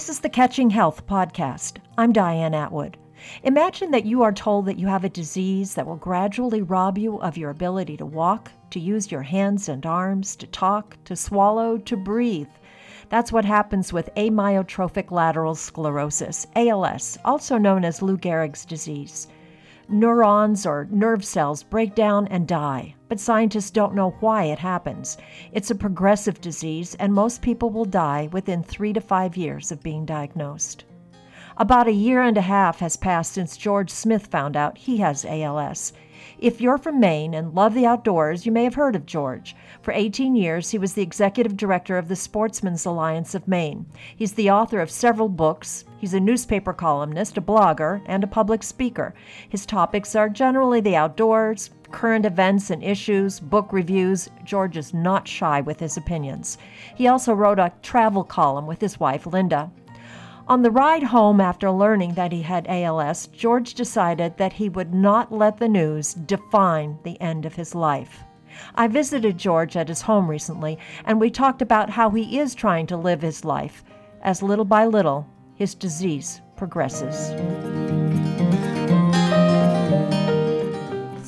This is the Catching Health podcast. I'm Diane Atwood. Imagine that you are told that you have a disease that will gradually rob you of your ability to walk, to use your hands and arms, to talk, to swallow, to breathe. That's what happens with amyotrophic lateral sclerosis, ALS, also known as Lou Gehrig's disease. Neurons or nerve cells break down and die, but scientists don't know why it happens. It's a progressive disease, and most people will die within three to five years of being diagnosed. About a year and a half has passed since George Smith found out he has ALS. If you're from Maine and love the outdoors, you may have heard of George. For 18 years, he was the executive director of the Sportsmen's Alliance of Maine. He's the author of several books. He's a newspaper columnist, a blogger, and a public speaker. His topics are generally the outdoors, current events and issues, book reviews. George is not shy with his opinions. He also wrote a travel column with his wife, Linda. On the ride home after learning that he had ALS, George decided that he would not let the news define the end of his life. I visited George at his home recently, and we talked about how he is trying to live his life as little by little his disease progresses.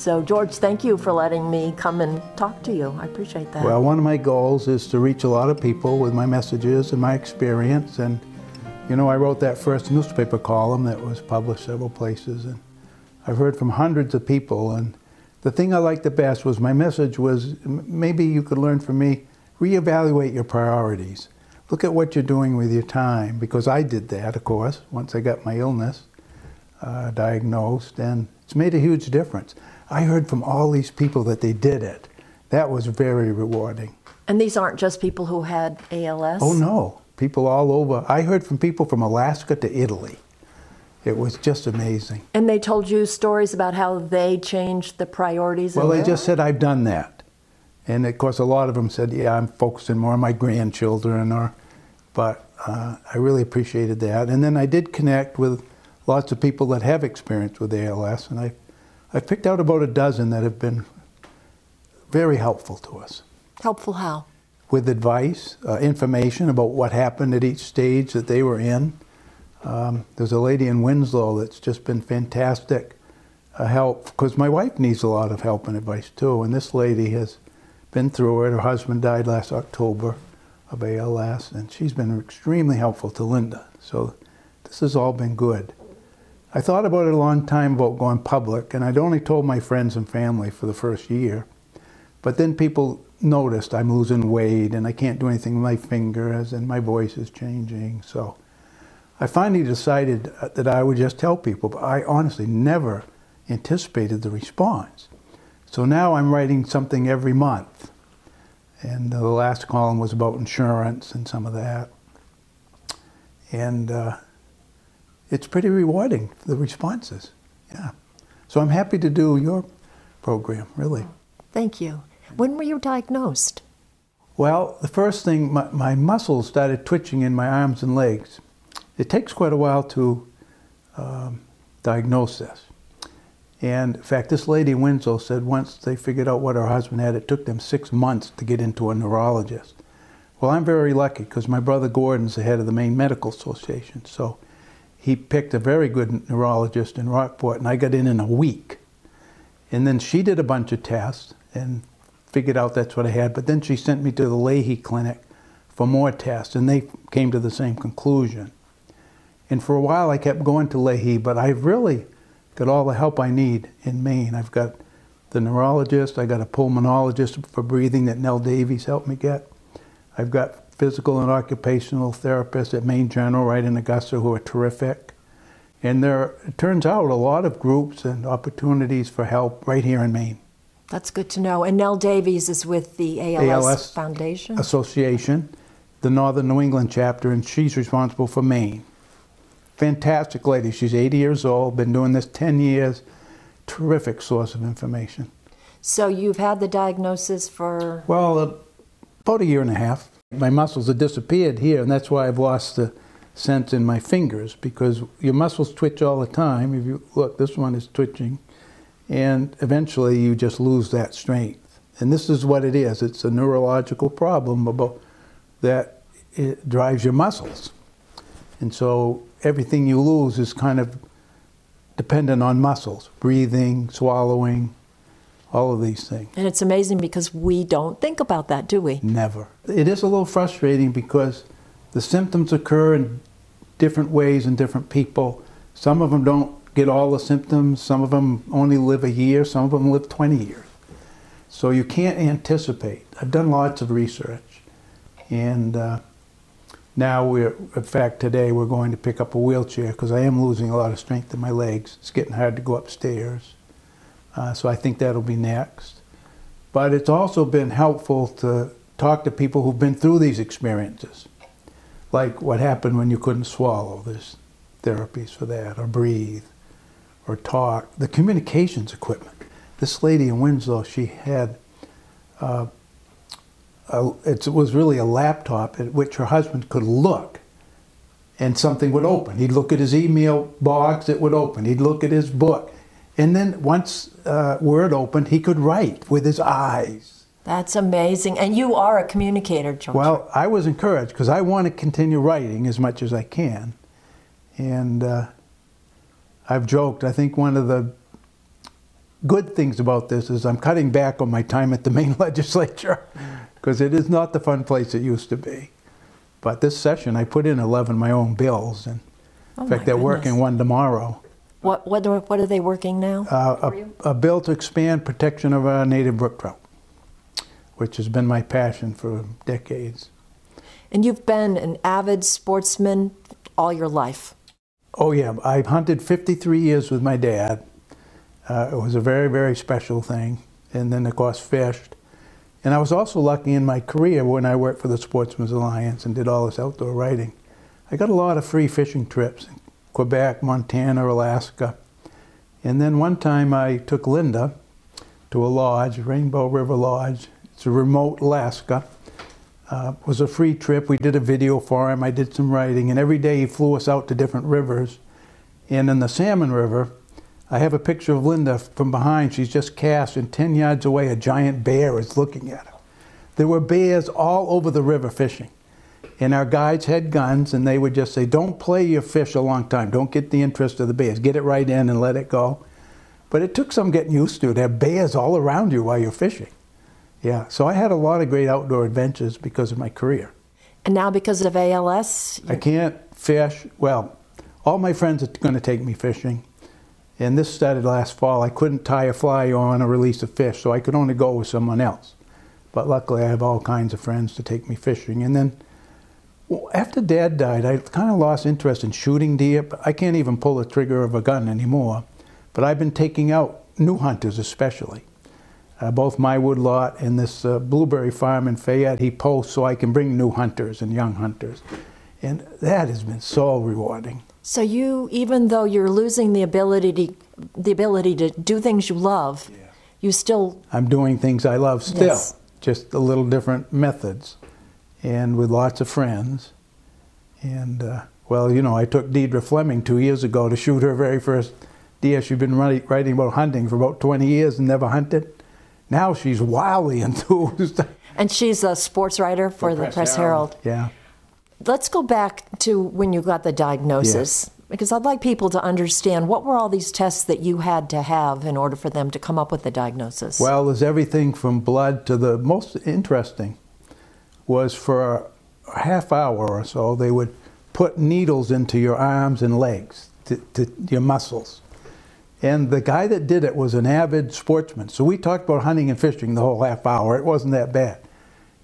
So, George, thank you for letting me come and talk to you. I appreciate that. Well, one of my goals is to reach a lot of people with my messages and my experience and you know, I wrote that first newspaper column that was published several places, and I've heard from hundreds of people. And the thing I liked the best was my message was maybe you could learn from me reevaluate your priorities. Look at what you're doing with your time, because I did that, of course, once I got my illness uh, diagnosed, and it's made a huge difference. I heard from all these people that they did it. That was very rewarding. And these aren't just people who had ALS? Oh, no people all over. I heard from people from Alaska to Italy. It was just amazing. And they told you stories about how they changed the priorities? Well, they just said, I've done that. And of course, a lot of them said, yeah, I'm focusing more on my grandchildren. Or, but uh, I really appreciated that. And then I did connect with lots of people that have experience with ALS. And I, I picked out about a dozen that have been very helpful to us. Helpful how? with advice, uh, information about what happened at each stage that they were in. Um, there's a lady in Winslow that's just been fantastic uh, help because my wife needs a lot of help and advice too. And this lady has been through it. Her husband died last October of ALS, and she's been extremely helpful to Linda. So this has all been good. I thought about it a long time about going public, and I'd only told my friends and family for the first year. But then people noticed I'm losing weight and I can't do anything with my fingers and my voice is changing. So I finally decided uh, that I would just tell people, but I honestly never anticipated the response. So now I'm writing something every month. And the last column was about insurance and some of that. And uh, it's pretty rewarding, the responses. Yeah. So I'm happy to do your program, really. Thank you. When were you diagnosed? Well, the first thing, my, my, muscles started twitching in my arms and legs. It takes quite a while to um, diagnose this. And in fact, this lady in Winslow said once they figured out what her husband had, it took them six months to get into a neurologist. Well, I'm very lucky because my brother Gordon's the head of the Maine Medical Association. So he picked a very good neurologist in Rockport, and I got in in a week. And then she did a bunch of tests, and figured out that's what I had. But then she sent me to the Lahey Clinic for more tests, and they came to the same conclusion. And for a while, I kept going to Lahey, but I've really got all the help I need in Maine. I've got the neurologist, I got a pulmonologist for breathing that Nell Davies helped me get. I've got physical and occupational therapists at Maine General right in Augusta who are terrific. And there, it turns out, a lot of groups and opportunities for help right here in Maine. That's good to know. And Nell Davies is with the ALS, ALS Foundation? Association, the Northern New England chapter, and she's responsible for Maine. Fantastic lady. She's 80 years old, been doing this 10 years. Terrific source of information. So you've had the diagnosis for? Well, about a year and a half. My muscles have disappeared here, and that's why I've lost the sense in my fingers because your muscles twitch all the time. If you look, this one is twitching and eventually you just lose that strength. And this is what it is it's a neurological problem about that drives your muscles. And so everything you lose is kind of dependent on muscles, breathing, swallowing, all of these things. And it's amazing because we don't think about that, do we? Never. It is a little frustrating because the symptoms occur in different ways in different people. Some of them don't get all the symptoms, some of them only live a year, some of them live 20 years. So you can't anticipate. I've done lots of research, and uh, now we're, in fact, today we're going to pick up a wheelchair because I am losing a lot of strength in my legs. It's getting hard to go upstairs. Uh, so I think that'll be next. But it's also been helpful to talk to people who've been through these experiences, like what happened when you couldn't swallow. There's therapies for that, or breathe, or talk. The communications equipment. This lady in Winslow, she had. Uh, a, it was really a laptop at which her husband could look and something would open. He'd look at his email box, it would open. He'd look at his book. And then once uh, Word opened, he could write with his eyes. That's amazing. And you are a communicator, George. Well, I was encouraged because I want to continue writing as much as I can. And uh, I've joked, I think one of the good things about this is I'm cutting back on my time at the Maine legislature because it is not the fun place it used to be. But this session, I put in 11 my own bills. And Oh in fact, they're working goodness. one tomorrow. What, what, are, what are they working now? Uh, a, a bill to expand protection of our native brook trout, which has been my passion for decades. and you've been an avid sportsman all your life. Oh, yeah, I hunted 53 years with my dad. Uh, it was a very, very special thing. And then, of course, fished. And I was also lucky in my career when I worked for the Sportsman's Alliance and did all this outdoor writing. I got a lot of free fishing trips Quebec, Montana, Alaska. And then one time I took Linda to a lodge, Rainbow River Lodge. It's a remote Alaska. Uh, it was a free trip. We did a video for him. I did some writing, and every day he flew us out to different rivers. And in the Salmon River, I have a picture of Linda from behind. She's just cast, and 10 yards away, a giant bear is looking at her. There were bears all over the river fishing. And our guides had guns, and they would just say, Don't play your fish a long time. Don't get the interest of the bears. Get it right in and let it go. But it took some getting used to to have bears all around you while you're fishing. Yeah, so I had a lot of great outdoor adventures because of my career. And now, because of ALS, I can't fish. Well, all my friends are going to take me fishing. And this started last fall. I couldn't tie a fly on or release a fish, so I could only go with someone else. But luckily, I have all kinds of friends to take me fishing. And then after Dad died, I kind of lost interest in shooting deer. I can't even pull the trigger of a gun anymore. But I've been taking out new hunters, especially. Uh, both my woodlot and this uh, blueberry farm in Fayette, he posts so I can bring new hunters and young hunters. And that has been so rewarding. so you, even though you're losing the ability to, the ability to do things you love, you still I'm doing things I love still, Yes. just a little different methods, and with lots of friends. And uh, well, you know, I took Deirdre Fleming two years ago to shoot her very first deer. She'd been writing, writing about hunting for about 20 years and never hunted. Now she's wildly enthused. And she's a sports writer for, the Press Herald. Yeah. Let's go back to when you got the diagnosis, because I'd like people to understand what were all these tests that you had to have in order for them to come up with the diagnosis. Well, there's everything from blood to the most interesting was for a half hour or so, they would put needles into your arms and legs, to, to your muscles. And the guy that did it was an avid sportsman. So we talked about hunting and fishing the whole half hour. It wasn't that bad.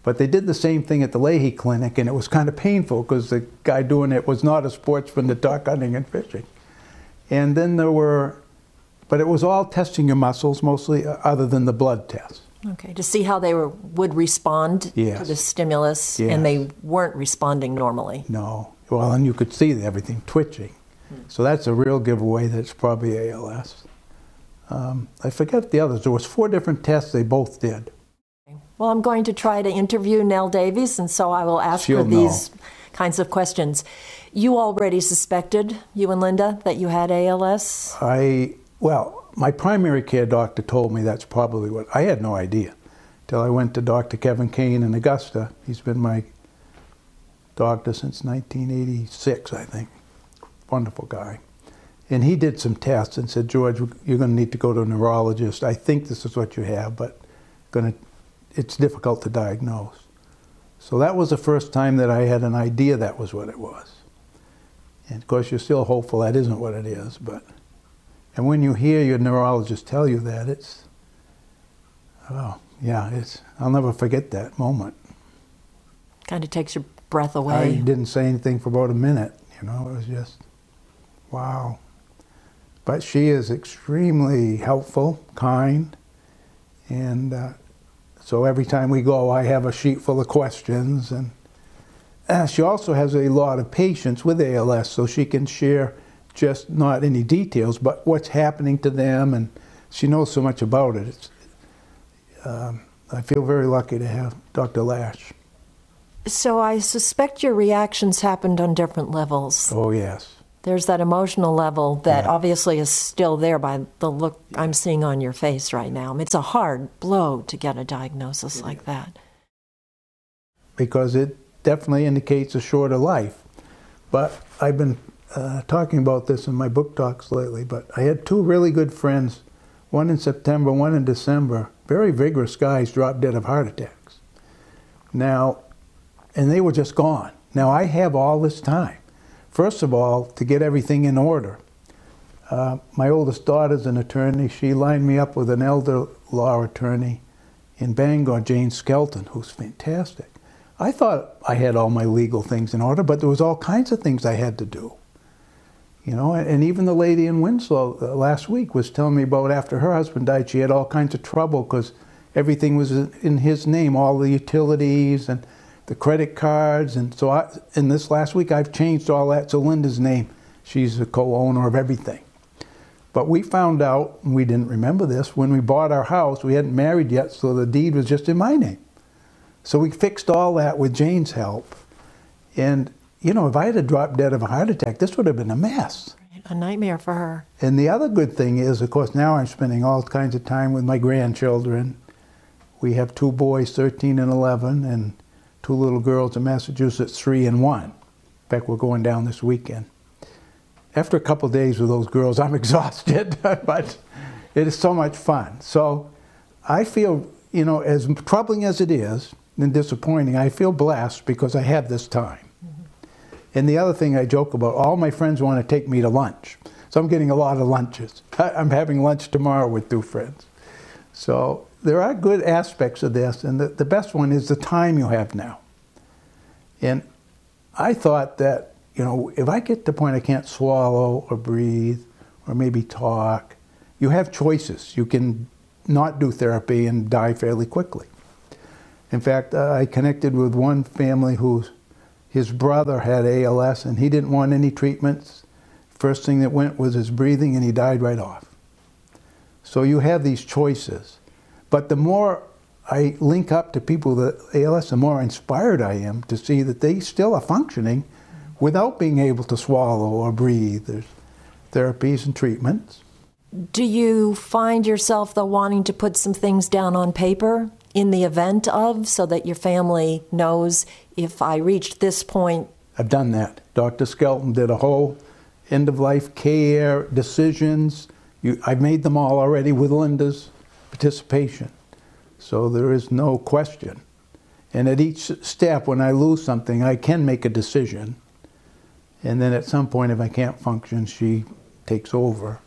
But they did the same thing at the Lahey Clinic, and it was kind of painful because the guy doing it was not a sportsman to talk hunting and fishing. And then there were, but it was all testing your muscles mostly, uh, other than the blood test. Okay, to see how they were, would respond to the stimulus, Yes. and they weren't responding normally. No. Well, and you could see everything twitching. So that's a real giveaway that it's probably ALS. Um, I forget the others. There was four different tests they both did. Well, I'm going to try to interview Nell Davies, and so I will ask She'll her these kinds of questions. You already suspected, you and Linda, that you had ALS? I, well, my primary care doctor told me that's probably what, I had no idea till I went to Dr. Kevin Kane in Augusta. He's been my doctor since 1986, I think. Wonderful guy. And he did some tests and said, George, you're going to need to go to a neurologist. I think this is what you have, but going to, it's difficult to diagnose. So that was the first time that I had an idea that was what it was. And of course, you're still hopeful that isn't what it is, but. And when you hear your neurologist tell you that, it's, oh, yeah, it's, I'll never forget that moment. Kind of takes your breath away. I didn't say anything for about a minute, you know, it was just, wow. But she is extremely helpful, kind, and uh, so every time we go, I have a sheet full of questions. And uh, she also has a lot of patients with ALS, so she can share just not any details, but what's happening to them. And she knows so much about it. Um, I feel very lucky to have Dr. Lash. So I suspect your reactions happened on different levels. Oh, yes. There's that emotional level that Yeah. obviously is still there by the look I'm seeing on your face right now. It's a hard blow to get a diagnosis like that. because it definitely indicates a shorter life. But I've been uh, talking about this in my book talks lately. But I had two really good friends, one in September, one in December, very vigorous guys, dropped dead of heart attacks. Now, and they were just gone. Now I have all this time. First of all, to get everything in order. Uh, my oldest daughter's an attorney. She lined me up with an elder law attorney in Bangor, Jane Skelton, who's fantastic. I thought I had all my legal things in order, but there was all kinds of things I had to do. You know, and, even the lady in Winslow uh, last week was telling me about after her husband died, she had all kinds of trouble because everything was in his name, all the utilities and the credit cards, and so I, in this last week I've changed all that to Linda's name. She's the co-owner of everything. But we found out, we didn't remember this, when we bought our house, we hadn't married yet, so the deed was just in my name. So we fixed all that with Jane's help. And, you know, if I had a drop dead of a heart attack, this would have been a mess. A nightmare for her. And the other good thing is, of course, now I'm spending all kinds of time with my grandchildren. We have two boys, 13 and 11, and two little girls in Massachusetts, 3 and 1. In fact, we're going down this weekend. After a couple days with those girls, I'm exhausted, but it is so much fun. So I feel, you know, as troubling as it is and disappointing, I feel blessed because I have this time. And the other thing I joke about, all my friends want to take me to lunch. So I'm getting a lot of lunches. I'm having lunch tomorrow with two friends. So there are good aspects of this, and the, the best one is the time you have now. And I thought that, you know, if I get to the point I can't swallow or breathe or maybe talk, you have choices. You can not do therapy and die fairly quickly. In fact, uh, I connected with one family whose his brother had ALS and he didn't want any treatments. First thing that went was his breathing and he died right off. So you have these choices. But the more I link up to people with ALS, the more inspired I am to see that they still are functioning without being able to swallow or breathe. There's therapies and treatments. Do you find yourself, though, wanting to put some things down on paper in the event of so that your family knows if I reached this point? I've done that. Dr. Skelton did a whole end of life care decisions. You, I've made them all already with Linda's participation. So there is no question. And at each step, when I lose something, I can make a decision. And then at some point, if I can't function, she takes over.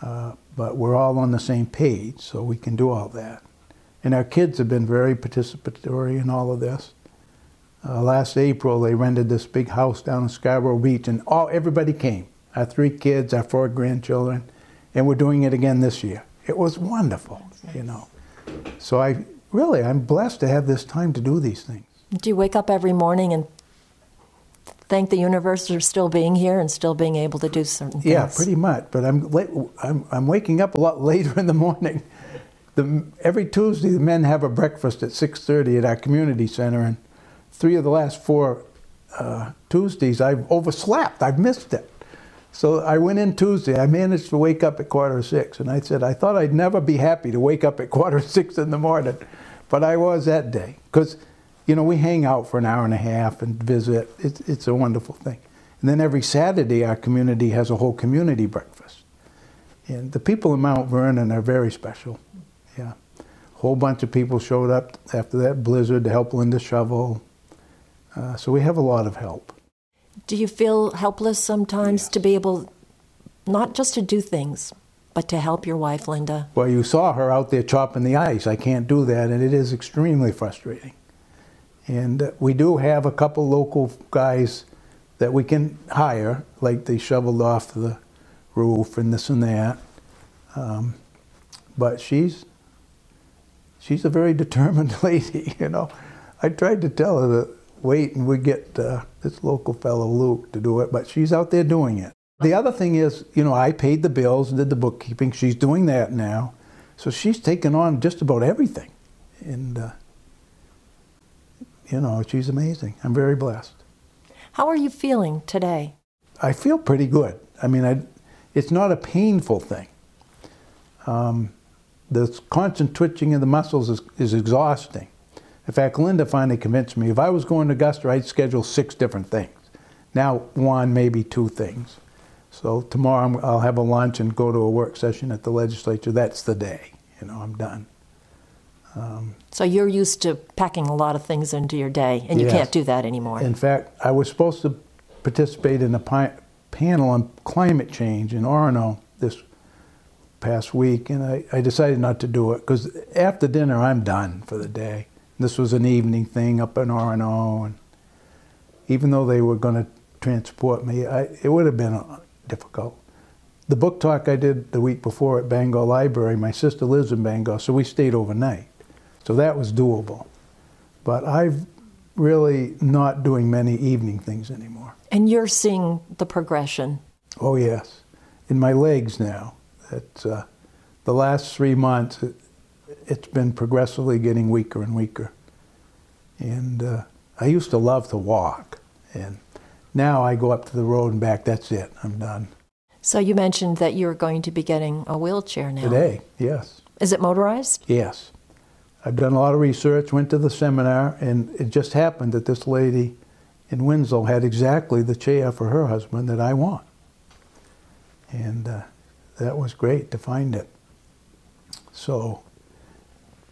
Uh, but we're all on the same page, so we can do all that. And our kids have been very participatory in all of this. Uh, last April, they rented this big house down in Scarborough Beach, and all everybody came. Our three kids, our four grandchildren, and we're doing it again this year. It was wonderful, you know. So I really, I'm blessed to have this time to do these things. Do you wake up every morning and thank the universe for still being here and still being able to do certain things? Yeah, pretty much. But I'm late, I'm, I'm waking up a lot later in the morning. The, every Tuesday, the men have a breakfast at 6:30 at our community center, and three of the last four uh, Tuesdays I've overslept. I've missed it. So I went in Tuesday. I managed to wake up at quarter to six, and I said I thought I'd never be happy to wake up at quarter to six in the morning, but I was that day because, you know, we hang out for an hour and a half and visit. It's, it's a wonderful thing. And then every Saturday, our community has a whole community breakfast. And the people in Mount Vernon are very special. Whole bunch of people showed up after that blizzard to help Linda shovel. Uh, so we have a lot of help. Do you feel helpless sometimes to be able not just to do things, but to help your wife, Linda? Well, you saw her out there chopping the ice. I can't do that, and it is extremely frustrating. And uh, we do have a couple local guys that we can hire, like they shoveled off the roof and this and that. Um, but she's she's a very determined lady, you know. I tried to tell her to wait and we get uh, this local fellow Luke to do it, but she's out there doing it. The other thing is, you know, I paid the bills and did the bookkeeping. She's doing that now, so she's taken on just about everything, and uh, you know, she's amazing. I'm very blessed. How are you feeling today? I feel pretty good. I mean, I, it's not a painful thing. Um, the constant twitching of the muscles is, is exhausting. In fact, Linda finally convinced me if I was going to Augusta, I'd schedule six different things. Now, one, maybe two things. So tomorrow I'll have a lunch and go to a work session at the legislature. That's the day. You know, I'm done. Um, so you're used to packing a lot of things into your day, and you yes. can't do that anymore. In fact, I was supposed to participate in a pi- panel on climate change in Orono this past week, and I, I decided not to do it because after dinner I'm done for the day. This was an evening thing up in Orono, and even though they were going to transport me, I, it would have been uh, difficult. The book talk I did the week before at Bangor Library, my sister lives in Bangor, so we stayed overnight. So that was doable. But I've really not doing many evening things anymore. And you're seeing the progression. Oh yes, in my legs now. It's uh, the last three months. It, has been progressively getting weaker and weaker. And uh, I used to love to walk, and now I go up to the road and back. That's it. I'm done. So you mentioned that you're going to be getting a wheelchair now. Today, yes. Is it motorized? Yes. I've done a lot of research, went to the seminar, and it just happened that this lady in Winslow had exactly the chair for her husband that I want. And uh, that was great to find it. So,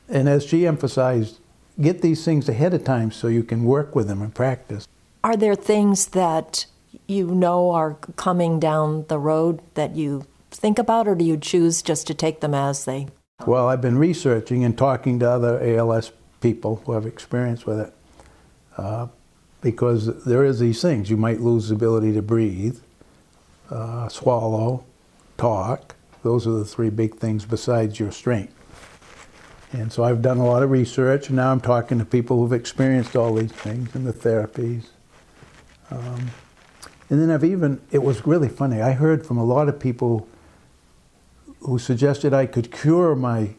and as she emphasized, get these things ahead of time so you can work with them and practice. Are there things that you know are coming down the road that you think about, or do you choose just to take them as they well, I've been researching and talking to other ALS people who have experience with it uh, because there is these things. You might lose the ability to breathe, uh, swallow, talk. Those are the three big things besides your strength. And so I've done a lot of research, and now I'm talking to people who've experienced all these things and the therapies. Um, and then I've even, it was really funny, I heard from a lot of people who suggested I could cure my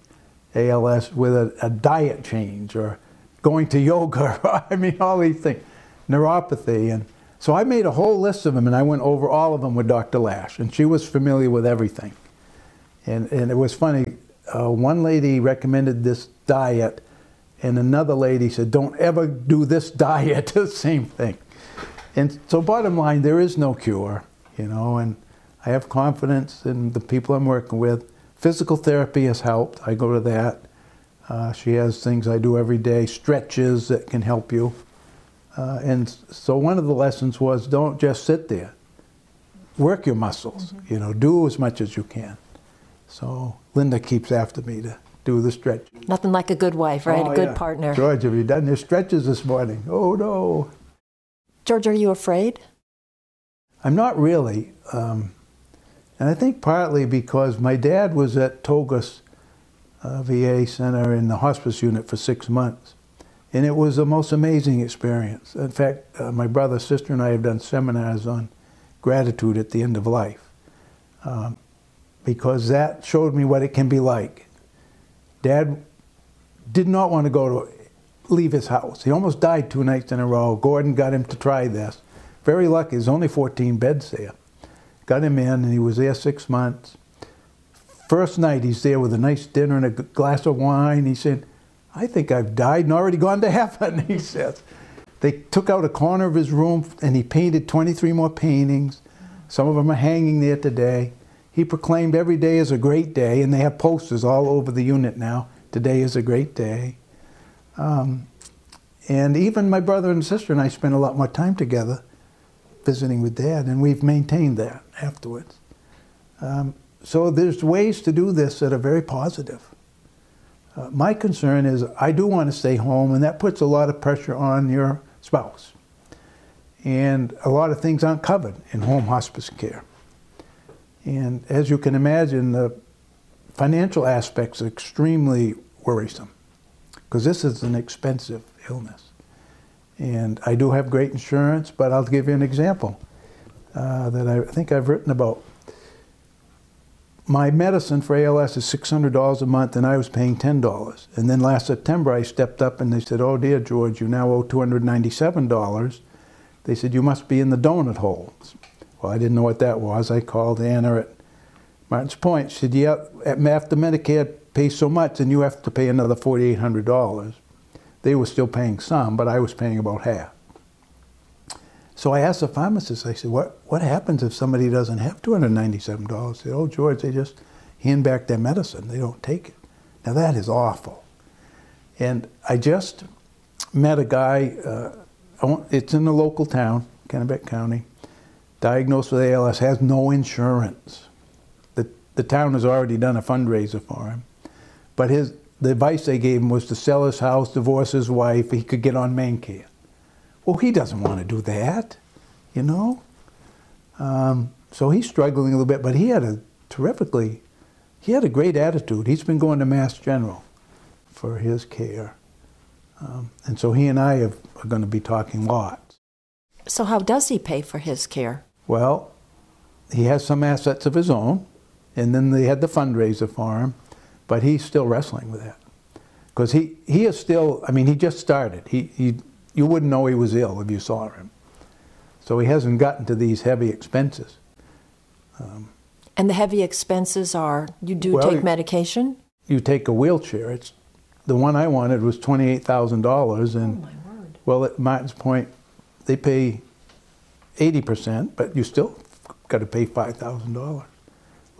ALS with a, a diet change or going to yoga. I mean, all these things, neuropathy. And so I made a whole list of them and I went over all of them with Dr. Lash, and she was familiar with everything. And, and it was funny, uh, one lady recommended this diet, and another lady said, Don't ever do this diet, the same thing. And so, bottom line, there is no cure, you know, and I have confidence in the people I'm working with. Physical therapy has helped. I go to that. Uh, she has things I do every day, stretches that can help you. Uh, and so one of the lessons was don't just sit there. Work your muscles. Mm-hmm. You know, do as much as you can. So Linda keeps after me to do the stretch. Nothing like a good wife, right? Oh, a good yeah. partner. George, have you done your stretches this morning? Oh no. George, are you afraid? I'm not really. Um, and I think partly because my dad was at Togus uh, VA Center in the hospice unit for six months. And it was the most amazing experience. In fact, uh, my brother, sister, and I have done seminars on gratitude at the end of life um, because that showed me what it can be like. Dad did not want to go to leave his house. He almost died two nights in a row. Gordon got him to try this. Very lucky. There's only 14 beds there got him in, and he was there six months. First night, he's there with a nice dinner and a glass of wine. He said, I think I've died and already gone to heaven, he says. They took out a corner of his room and he painted 23 more paintings. Some of them are hanging there today. He proclaimed every day is a great day, and they have posters all over the unit now. Today is a great day. Um, and even my brother and sister and I spent a lot more time together visiting with dad, and we've maintained that afterwards. Um, so there's ways to do this that are very positive. Uh, my concern is I do want to stay home, and that puts a lot of pressure on your spouse. And a lot of things aren't covered in home hospice care. And as you can imagine, the financial aspects are extremely worrisome because this is an expensive illness. And I do have great insurance, but I'll give you an example uh, that I think I've written about. My medicine for ALS is $600 a month, and I was paying $10. And then last September, I stepped up and they said, Oh, dear George, you now owe $297. They said, You must be in the donut hole. Well, I didn't know what that was. I called Anna at Martin's Point. She said, Yeah, after Medicare pays so much, and you have to pay another $4,800. They were still paying some, but I was paying about half. So I asked the pharmacist, I said, what, what happens if somebody doesn't have $297? They said, oh, George, they just hand back their medicine. They don't take it. Now that is awful. And I just met a guy, uh, it's in a local town, Kennebec County, diagnosed with ALS, has no insurance. The, the town has already done a fundraiser for him. But his, the advice they gave him was to sell his house, divorce his wife, he could get on MaineCare. Well, he doesn't want to do that, you know? Um, so he's struggling a little bit, but he had a terrifically, he had a great attitude. He's been going to Mass General for his care. Um, and so he and I have, are going to be talking lots. So, how does he pay for his care? Well, he has some assets of his own, and then they had the fundraiser for him, but he's still wrestling with that. Because he, he is still, I mean, he just started. He, he, you wouldn't know he was ill if you saw him. So he hasn't gotten to these heavy expenses. Um, and the heavy expenses are you do well, take medication? You take a wheelchair. It's the one I wanted was twenty eight thousand dollars, and oh well, at Martin's Point, they pay 80%, but you still got to pay $5,000. A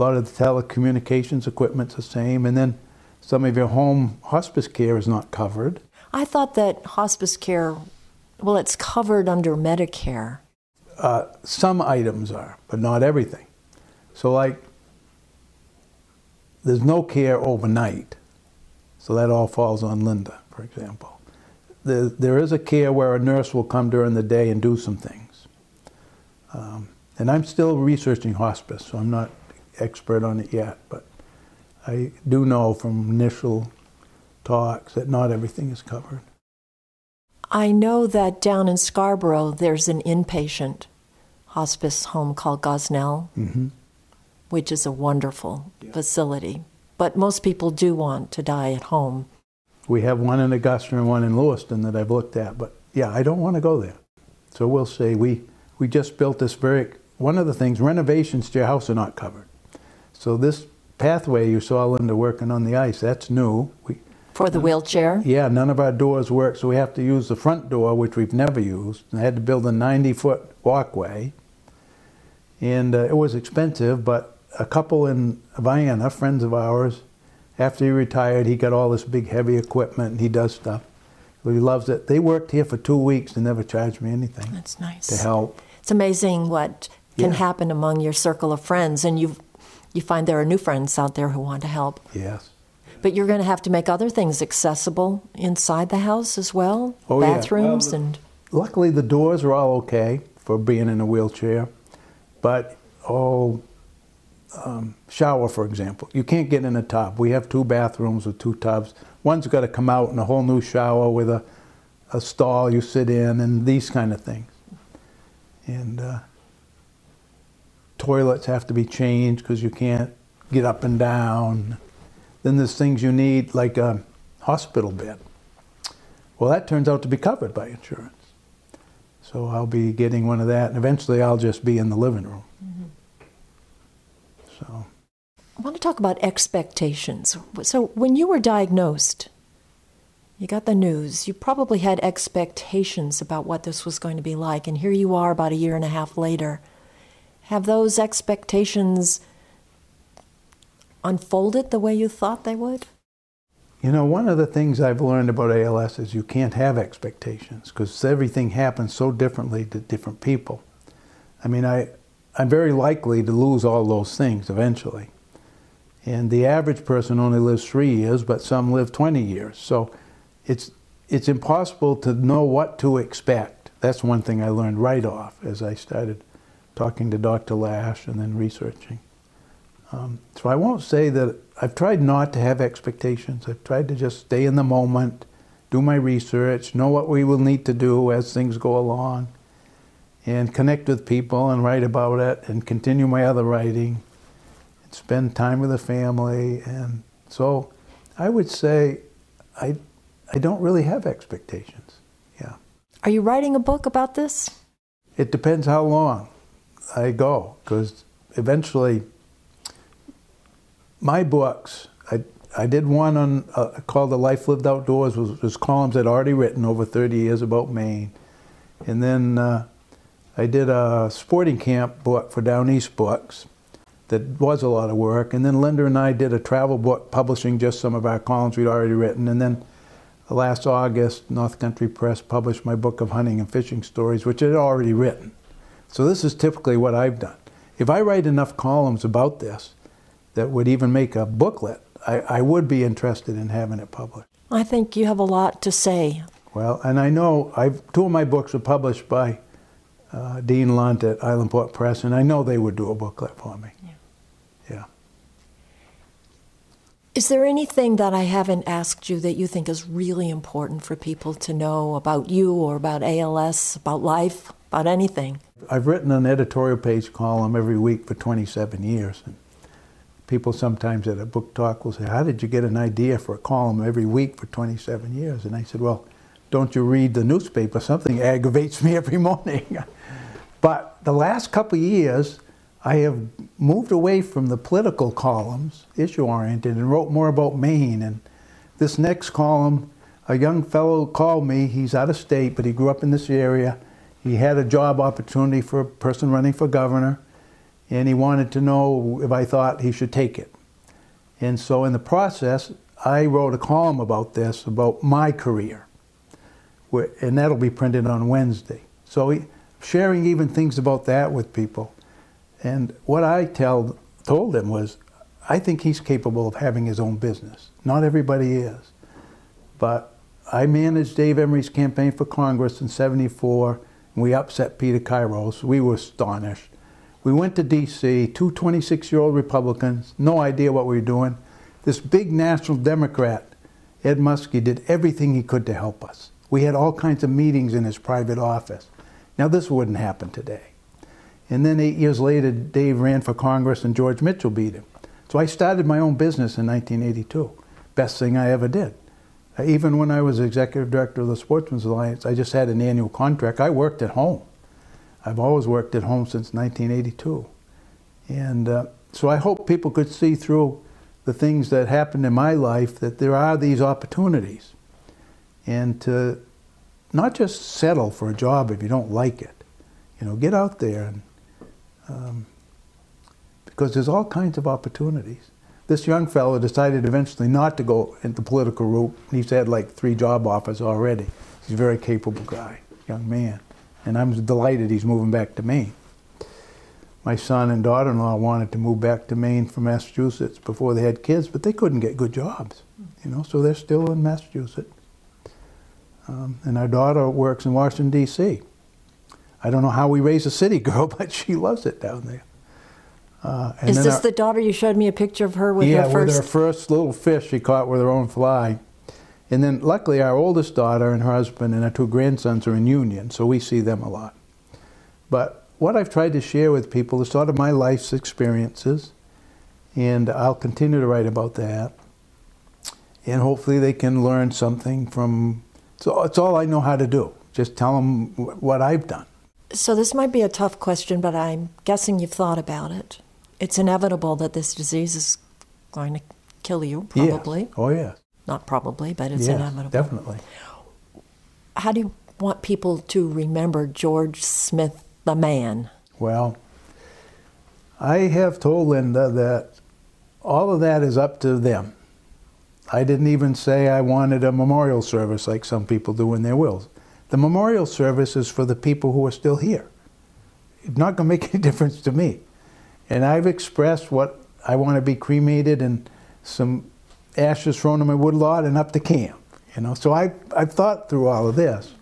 lot of the telecommunications equipment's the same, and then some of your home hospice care is not covered. I thought that hospice care, well, it's covered under Medicare. Uh, some items are, but not everything. So, like, there's no care overnight. So that all falls on Linda, for example there, there is a care where a nurse will come during the day and do some things. Um, and I'm still researching hospice, so I'm not expert on it yet, but I do know from initial talks that not everything is covered. I know that down in Scarborough there's an inpatient hospice home called Gosnell, mm-hmm. which is a wonderful yeah. facility. But most people do want to die at home. We have one in Augusta and one in Lewiston that I've looked at, but yeah, I don't want to go there. So we'll see. We we just built this very one of the things renovations to your house are not covered. So this pathway you saw Linda working on the ice, that's new. We, for the wheelchair? Yeah, none of our doors work, so we have to use the front door, which we've never used. I had to build a 90 foot walkway. And uh, it was expensive, but a couple in Vienna, friends of ours, after he retired, he got all this big heavy equipment and he does stuff. He loves it. They worked here for two weeks and never charged me anything. That's nice. To help. It's amazing what can yeah. happen among your circle of friends, and you you find there are new friends out there who want to help. Yes. But you're going to have to make other things accessible inside the house as well. Oh, bathrooms yeah. well, and. Luckily, the doors are all okay for being in a wheelchair, but oh, um, shower, for example. You can't get in a tub. We have two bathrooms with two tubs. One's got to come out in a whole new shower with a, a stall you sit in and these kind of things. And uh, toilets have to be changed because you can't get up and down. Then there's things you need like a hospital bed. Well, that turns out to be covered by insurance. So I'll be getting one of that, and eventually I'll just be in the living room. Mm-hmm. So I want to talk about expectations. So when you were diagnosed, You got the news. You probably had expectations about what this was going to be like, and here you are about a year and a half later. Have those expectations unfolded the way you thought they would? You know, one of the things I've learned about ALS is you can't have expectations because everything happens so differently to different people. I mean, I, I'm very likely to lose all those things eventually. And the average person only lives three years, but some live 20 years. So it's, it's impossible to know what to expect. That's one thing I learned right off as I started talking to Dr. Lash and then researching. Um, so I won't say that I've tried not to have expectations. I've tried to just stay in the moment, do my research, know what we will need to do as things go along, and connect with people and write about it and continue my other writing and spend time with the family. And so I would say I, I don't really have expectations. Yeah. Are you writing a book about this? It depends how long I go, because eventually my books, I, I did one on uh, called The Life Lived Outdoors, was, was columns I'd already written over 30 years about Maine. And then uh, I did a sporting camp book for Down East Books that was a lot of work. And then Linda and I did a travel book publishing just some of our columns we'd already written. And then last August, North Country Press published my book of hunting and fishing stories, which I'd already written. So this is typically what I've done. If I write enough columns about this, that would even make a booklet, I, I would be interested in having it published. I think you have a lot to say. Well, and I know I've, two of my books were published by uh, Dean Lunt at Islandport Press, and I know they would do a booklet for me. Yeah. yeah. Is there anything that I haven't asked you that you think is really important for people to know about you or about ALS, about life, about anything? I've written an editorial page column every week for 27 years. People sometimes at a book talk will say, How did you get an idea for a column every week for 27 years? And I said, Well, don't you read the newspaper? Something aggravates me every morning. but the last couple years, I have moved away from the political columns, issue oriented, and wrote more about Maine. And this next column, a young fellow called me. He's out of state, but he grew up in this area. He had a job opportunity for a person running for governor and he wanted to know if I thought he should take it. And so in the process, I wrote a column about this, about my career, and that'll be printed on Wednesday. So sharing even things about that with people. And what I tell, told them was, I think he's capable of having his own business. Not everybody is. But I managed Dave Emery's campaign for Congress in 74, and we upset Peter Kyros. We were astonished. We went to D.C., two 26 year old Republicans, no idea what we were doing. This big national Democrat, Ed Muskie, did everything he could to help us. We had all kinds of meetings in his private office. Now, this wouldn't happen today. And then eight years later, Dave ran for Congress and George Mitchell beat him. So I started my own business in 1982. Best thing I ever did. Even when I was executive director of the Sportsman's Alliance, I just had an annual contract. I worked at home. I've always worked at home since 1982. And uh, so I hope people could see through the things that happened in my life that there are these opportunities. And to not just settle for a job if you don't like it. You know, get out there and um, because there's all kinds of opportunities. This young fellow decided eventually not to go into political route. He's had like three job offers already. He's a very capable guy, young man and I'm delighted he's moving back to Maine. My son and daughter-in-law wanted to move back to Maine from Massachusetts before they had kids, but they couldn't get good jobs, you know, so they're still in Massachusetts. Um, and our daughter works in Washington, D.C. I don't know how we raise a city girl, but she loves it down there. Uh, Is this our, the daughter you showed me a picture of her with yeah, her first? with her first little fish she caught with her own fly. And then luckily our oldest daughter and her husband and our two grandsons are in Union, so we see them a lot. But what I've tried to share with people is sort of my life's experiences, and I'll continue to write about that. And hopefully they can learn something from, so it's all I know how to do. Just tell them what I've done. So this might be a tough question, but I'm guessing you've thought about it. It's inevitable that this disease is going to kill you, probably. Yes. Oh, yes. Not probably, but it's yes, inevitable. Definitely. How do you want people to remember George Smith, the man? Well, I have told Linda that all of that is up to them. I didn't even say I wanted a memorial service like some people do in their wills. The memorial service is for the people who are still here. It's not going to make any difference to me. And I've expressed what I want to be cremated and some ashes thrown in my woodlot and up to camp. You know, so I, I've thought through all of this.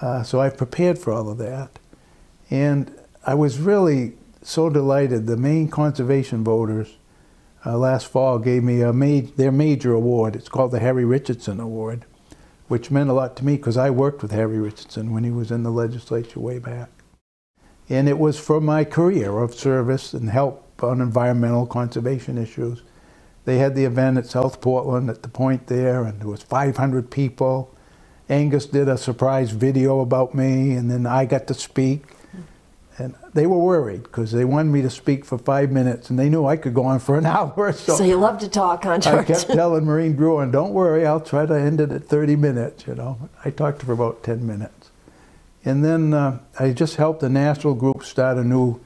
Uh, so I've prepared for all of that. And I was really so delighted. The Maine conservation voters uh, last fall gave me a ma- their major award. It's called the Harry Richardson Award, which meant a lot to me because I worked with Harry Richardson when he was in the legislature way back. And it was for my career of service and help on environmental conservation issues. They had the event at South Portland at the point there, and there was 500 people. Angus did a surprise video about me, and then I got to speak. And they were worried because they wanted me to speak for five minutes, and they knew I could go on for an hour. Or so, so you love to talk, huh, I kept telling Maureen Drouin, "Don't worry, I'll try to end it at 30 minutes." You know, I talked for about 10 minutes, and then uh, I just helped the national group start a new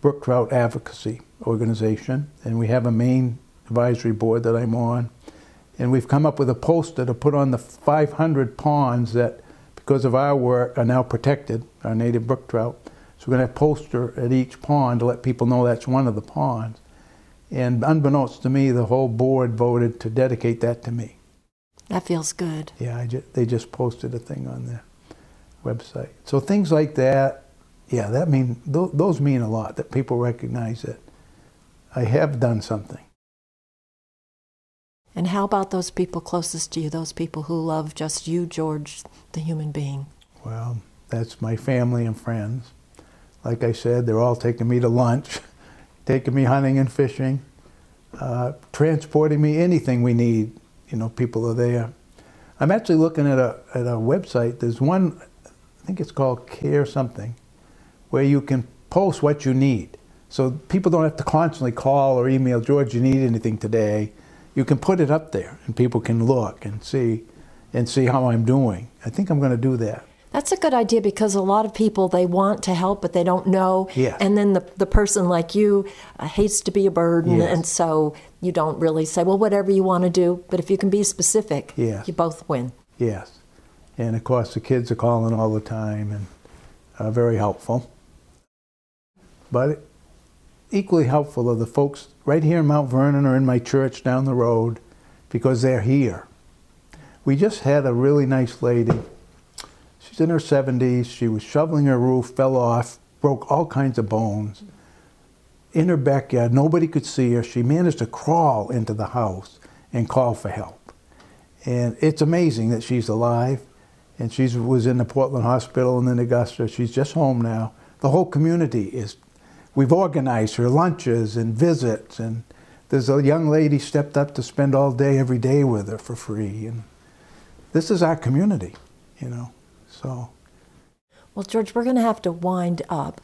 brook trout advocacy organization, and we have a Maine advisory board that I'm on, and we've come up with a poster to put on the 500 ponds that, because of our work, are now protected, our native brook trout so we're going to have a poster at each pond to let people know that's one of the ponds. And unbeknownst to me, the whole board voted to dedicate that to me. That feels good. Yeah, ju- they just posted a thing on their website. So things like that, yeah, that mean th- those mean a lot. That people recognize that I have done something. And how about those people closest to you? Those people who love just you, George, the human being. Well, that's my family and friends. Like I said, they're all taking me to lunch, taking me hunting and fishing, uh, transporting me anything we need. You know, people are there. I'm actually looking at a, at a website. There's one, I think it's called Care Something, where you can post what you need. So people don't have to constantly call or email, George, you need anything today. You can put it up there and people can look and see and see how I'm doing. I think I'm going to do that. That's a good idea because a lot of people they want to help but they don't know. Yeah. And then the the person like you uh, hates to be a burden, Yes. and so you don't really say, well, whatever you want to do. But if you can be specific, Yes. you both win. Yes. And of course, the kids are calling all the time and uh, very helpful. But equally helpful are the folks right here in Mount Vernon or in my church down the road because they're here. We just had a really nice lady. She's in her 70s. She was shoveling her roof, fell off, broke all kinds of bones. In her backyard, nobody could see her. She managed to crawl into the house and call for help. And it's amazing that she's alive. And she was in the Portland Hospital and then Augusta. She's just home now. The whole community is, we've organized her lunches and visits. And there's a young lady stepped up to spend all day every day with her for free. And this is our community, you know. So, Well, George, we're going to have to wind up.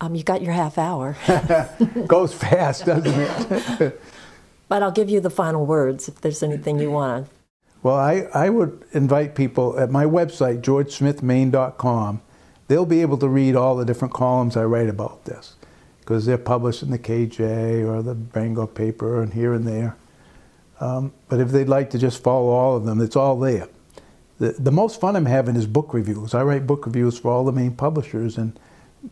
Um, you got your half hour, goes fast, doesn't it? but I'll give you the final words if there's anything you want to. Well, I, I would invite people at my website, georgesmithmaine.com. They'll be able to read all the different columns I write about this because they're published in the KJ or the Bangor paper and here and there. Um, but if they'd like to just follow all of them, it's all there. The, the most fun I'm having is book reviews. I write book reviews for all the main publishers, and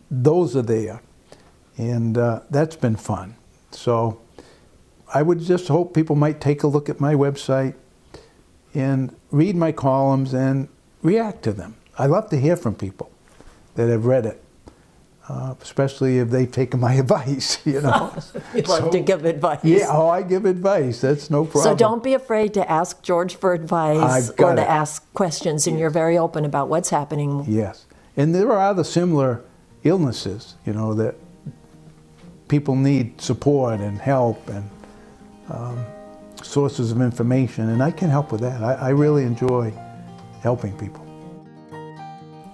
those are there. And uh, that's been fun. So I would just hope people might take a look at my website and read my columns and react to them. I love to hear from people that have read it, uh, especially if they've taken my advice. You know. You love to give advice. yeah. Oh, I give advice. That's no problem. So don't be afraid to ask George for advice or got to ask questions, and you're very open about what's happening. Yes, and there are other similar illnesses. You know that people need support and help and um, sources of information, and I can help with that. I, I really enjoy helping people.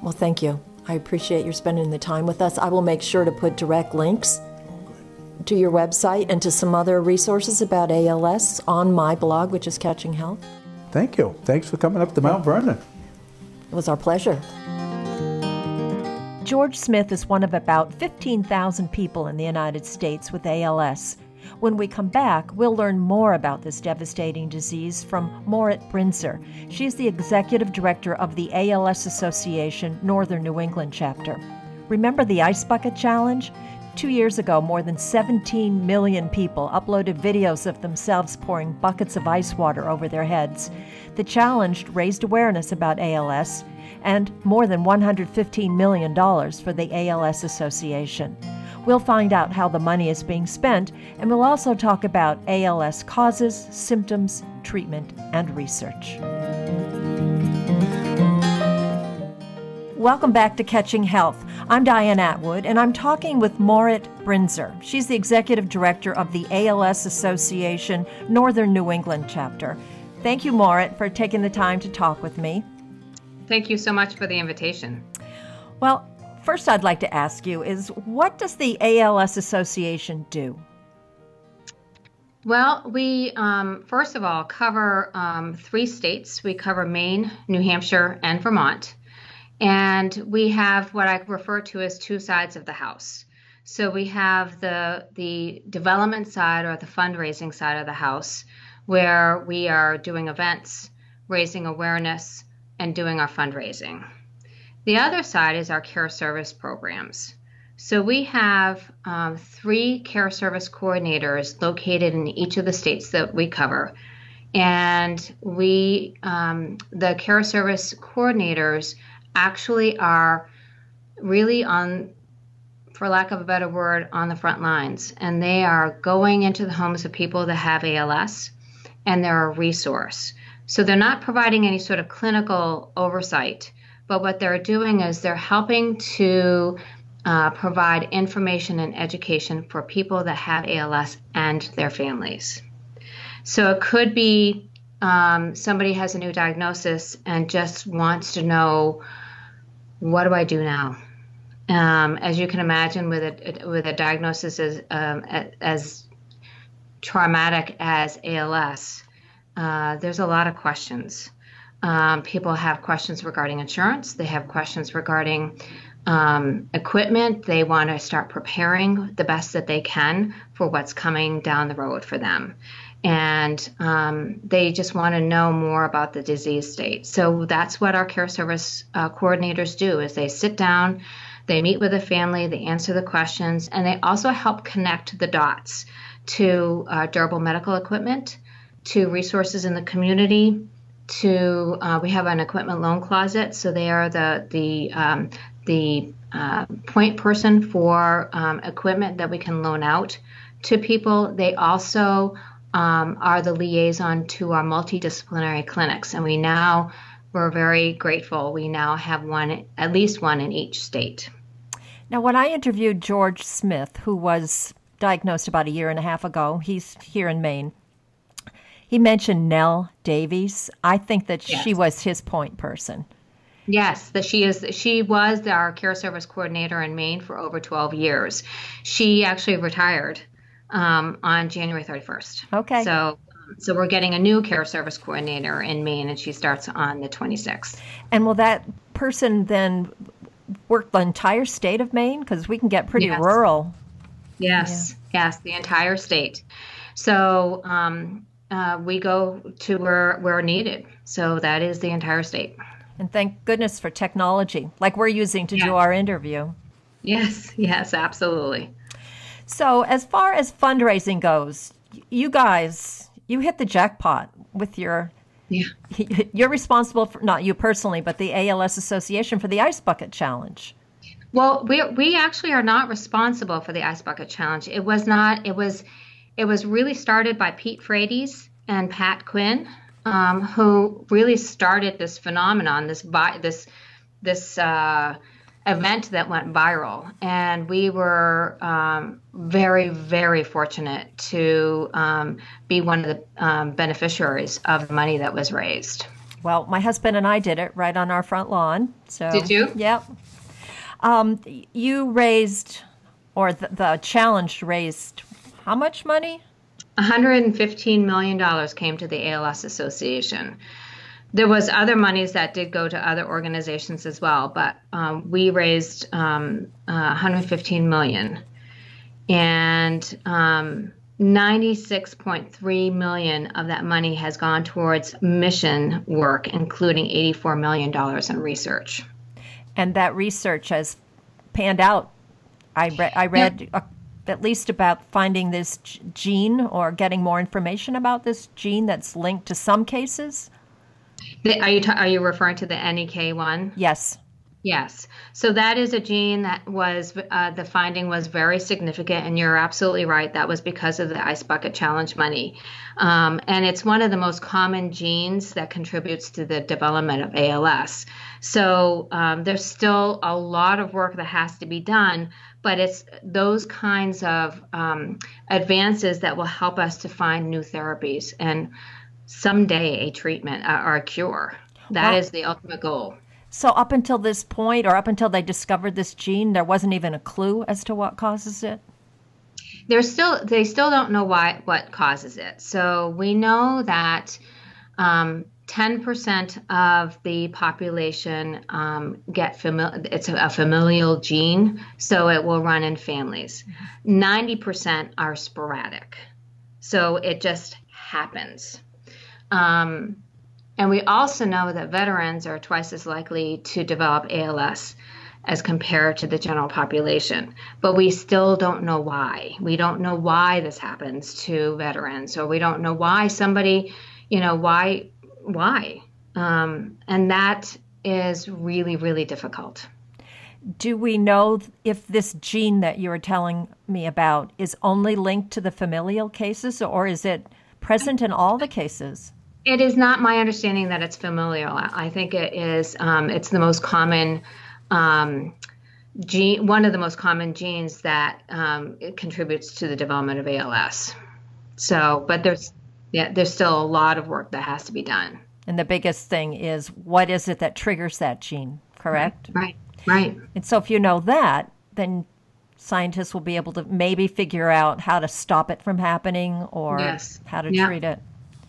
Well, thank you. I appreciate your spending the time with us. I will make sure to put direct links to your website and to some other resources about ALS on my blog, which is Catching Health. Thank you. Thanks for coming up to Mount Vernon. It was our pleasure. George Smith is one of about 15,000 people in the United States with ALS. When we come back, we'll learn more about this devastating disease from Marit Brinzer. She's the executive director of the ALS Association Northern New England chapter. Remember the Ice Bucket Challenge? Two years ago, more than 17 million people uploaded videos of themselves pouring buckets of ice water over their heads. The challenge raised awareness about ALS and more than $115 million for the ALS Association. We'll find out how the money is being spent, and we'll also talk about ALS causes, symptoms, treatment, and research. Welcome back to Catching Health. I'm Diane Atwood, and I'm talking with Marit Brinzer. She's the executive director of the ALS Association Northern New England chapter. Thank you, Marit, for taking the time to talk with me. Thank you so much for the invitation. Well, first I'd like to ask you is what does the ALS Association do? Well, we um, first of all cover um, three states. We cover Maine, New Hampshire, and Vermont. And we have what I refer to as two sides of the house. So we have the the development side or the fundraising side of the house where we are doing events, raising awareness, and doing our fundraising. The other side is our care service programs. So we have um, three care service coordinators located in each of the states that we cover. And we, um, the care service coordinators, actually are really on, for lack of a better word, on the front lines. And they are going into the homes of people that have ALS and they're a resource. So they're not providing any sort of clinical oversight, but what they're doing is they're helping to uh, provide information and education for people that have ALS and their families. So it could be um, somebody has a new diagnosis and just wants to know what do I do now? Um, as you can imagine, with a with a diagnosis as um, as traumatic as ALS, uh, there's a lot of questions. Um, people have questions regarding insurance. They have questions regarding um, equipment. They want to start preparing the best that they can for what's coming down the road for them and um, they just want to know more about the disease state. So that's what our care service uh, coordinators do: is they sit down, they meet with the family, they answer the questions, and they also help connect the dots to uh, durable medical equipment, to resources in the community. To uh, we have an equipment loan closet, so they are the the um, the uh, point person for um, equipment that we can loan out to people. They also um, are the liaison to our multidisciplinary clinics, and we now we're very grateful. We now have one, at least one in each state. Now, when I interviewed George Smith, who was diagnosed about a year and a half ago, he's here in Maine. He mentioned Nell Davies. I think that yes. she was his point person. Yes, that she is. She was our care service coordinator in Maine for over 12 years. She actually retired um, on January 31st. Okay. So so we're getting a new care service coordinator in Maine, and she starts on the 26th. And will that person then work the entire state of Maine? Because we can get pretty yes. rural. Yes, yeah. yes, the entire state. So um, uh, we go to where where needed. So that is the entire state. And thank goodness for technology, like we're using to do our interview. Yes, yes, absolutely. So, as far as fundraising goes, you guys, you hit the jackpot with your. Yeah. You're responsible for not you personally, but the ALS Association for the Ice Bucket Challenge. Well, we we actually are not responsible for the Ice Bucket Challenge. It was not. It was. It was really started by Pete Frates and Pat Quinn, um, who really started this phenomenon, this this this uh, event that went viral. And we were um, very, very fortunate to um, be one of the um, beneficiaries of the money that was raised. Well, my husband and I did it right on our front lawn. So did you? Yep. Um, you raised, or the, the challenge raised, how much money? 115 million dollars came to the ALS Association. There was other monies that did go to other organizations as well, but um, we raised um, uh, 115 million, and um, 96.3 million of that money has gone towards mission work, including 84 million dollars in research. And that research has panned out. I, re- I read. Yep at least about finding this gene or getting more information about this gene that's linked to some cases? The, are you ta- are you referring to the NEK1? Yes. Yes. So that is a gene that was uh, the finding was very significant, and you're absolutely right. That was because of the Ice Bucket Challenge money, um, and it's one of the most common genes that contributes to the development of ALS. So um, there's still a lot of work that has to be done, but it's those kinds of um, advances that will help us to find new therapies and someday a treatment uh, or a cure. That is the ultimate goal. So up until this point, or up until they discovered this gene, there wasn't even a clue as to what causes it. There's still they still don't know why what causes it. So we know that um, 10% of the population um, get familiar, it's a, a, familial gene, so it will run in families. 90% are sporadic, so it just happens. Um, and we also know that veterans are twice as likely to develop ALS as compared to the general population. But we still don't know why. We don't know why this happens to veterans, or we don't know why somebody, you know, why why? Um, and that is really, really difficult. Do we know if this gene that you were telling me about is only linked to the familial cases or is it present in all the cases? It is not my understanding that it's familial. I think it is, um, it's the most common. Um, gene, one of the most common genes that um, contributes to the development of ALS. So, but there's yeah, there's still a lot of work that has to be done. And the biggest thing is what is it that triggers that gene, correct? Right, right. And so if you know that, then scientists will be able to maybe figure out how to stop it from happening or yes. how to treat it.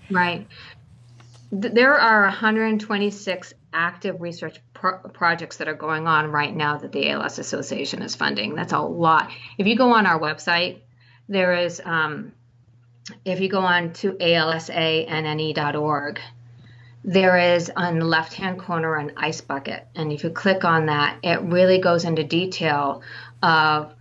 Right. There are 126 active research pro- projects that are going on right now that the ALS Association is funding. That's a lot. If you go on our website, there is um, if you go on to alsanne.org, there is on the left hand corner an ice bucket. And if you click on that, it really goes into detail of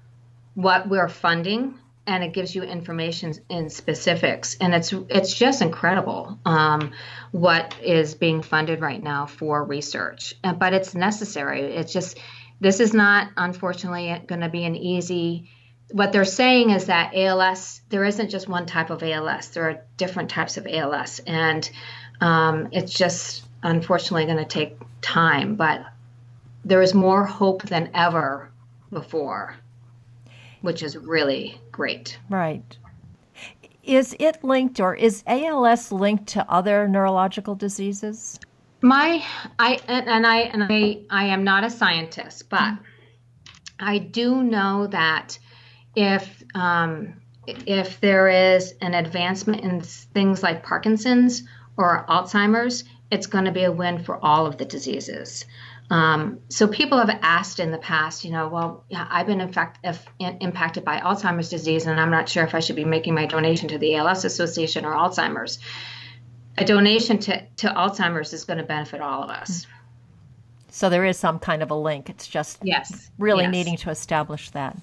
what we're funding and it gives you information in specifics. And it's it's just incredible um, what is being funded right now for research. But it's necessary. It's just this is not unfortunately going to be an easy what they're saying is that ALS, there isn't just one type of ALS, there are different types of ALS. And um, it's just unfortunately going to take time, but there is more hope than ever before, which is really great. Right. Is it linked or is ALS linked to other neurological diseases? My I and, and I and I I am not a scientist, but I do know that if um, if there is an advancement in things like Parkinson's or Alzheimer's, it's going to be a win for all of the diseases. Um, so people have asked in the past, you know, well, yeah, I've been in fact if, in, impacted by Alzheimer's disease, and I'm not sure if I should be making my donation to the ALS Association or Alzheimer's. A donation to, to Alzheimer's is going to benefit all of us. So there is some kind of a link. It's just yes, really yes. needing to establish that.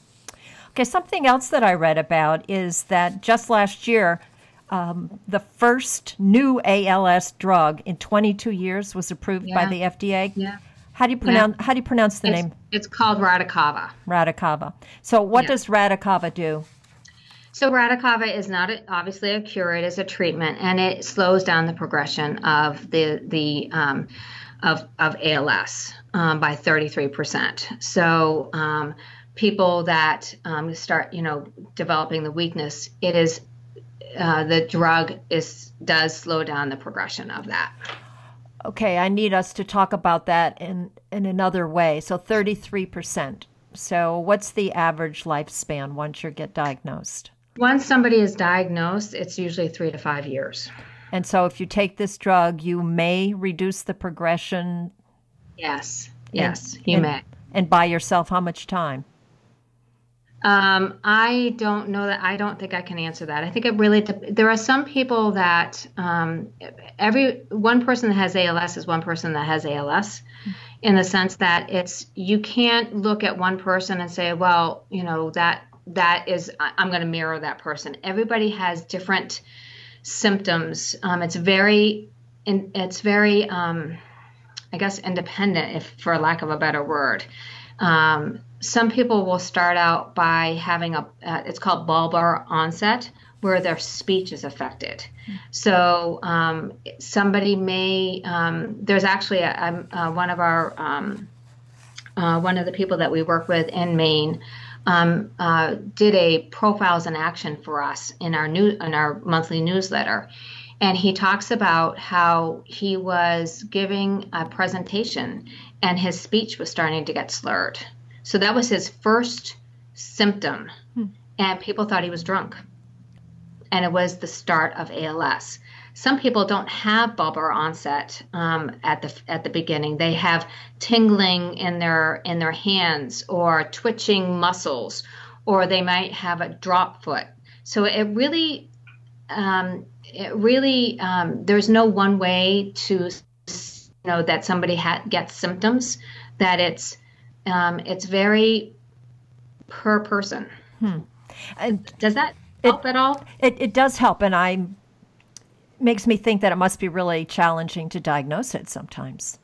Okay, something else that I read about is that just last year, um, the first new ALS drug in 22 years was approved yeah. by the FDA. Yeah. How do you pronounce yeah. How do you pronounce the it's, name? It's called Radicava. Radicava. So, what yeah. does Radicava do? So, Radicava is not a, obviously a cure; it is a treatment, and it slows down the progression of the the um, of of ALS um, by 33 percent. So. Um, people that um, start, you know, developing the weakness, it is uh, the drug is does slow down the progression of that. Okay, I need us to talk about that in in another way. So thirty three percent. So what's the average lifespan once you get diagnosed? Once somebody is diagnosed, it's usually three to five years. And so if you take this drug, you may reduce the progression. Yes, yes, and, you and, may. And buy yourself how much time? Um, I don't know that. I don't think I can answer that. I think it really. There are some people that um, every one person that has ALS is one person that has ALS, in the sense that it's you can't look at one person and say, well, you know that that is I'm going to mirror that person. Everybody has different symptoms. Um, it's very, it's very, um, I guess, independent, if for lack of a better word. Um, some people will start out by having a, uh, it's called bulbar onset, where their speech is affected. So um, somebody may, um, there's actually a, a, uh, one of our, um, uh, one of the people that we work with in Maine um, uh, did a profiles in action for us in our new in our monthly newsletter, and he talks about how he was giving a presentation and his speech was starting to get slurred. So that was his first symptom, hmm. and people thought he was drunk, and it was the start of ALS some people don't have bulbar onset um, at the at the beginning. They have tingling in their in their hands or twitching muscles, or they might have a drop foot. So it really, um, it really, um, there's no one way to know that somebody ha- gets symptoms. That it's um, it's very per person. Hmm. Does that help it, at all? It, it does help, and I'm makes me think that it must be really challenging to diagnose it sometimes.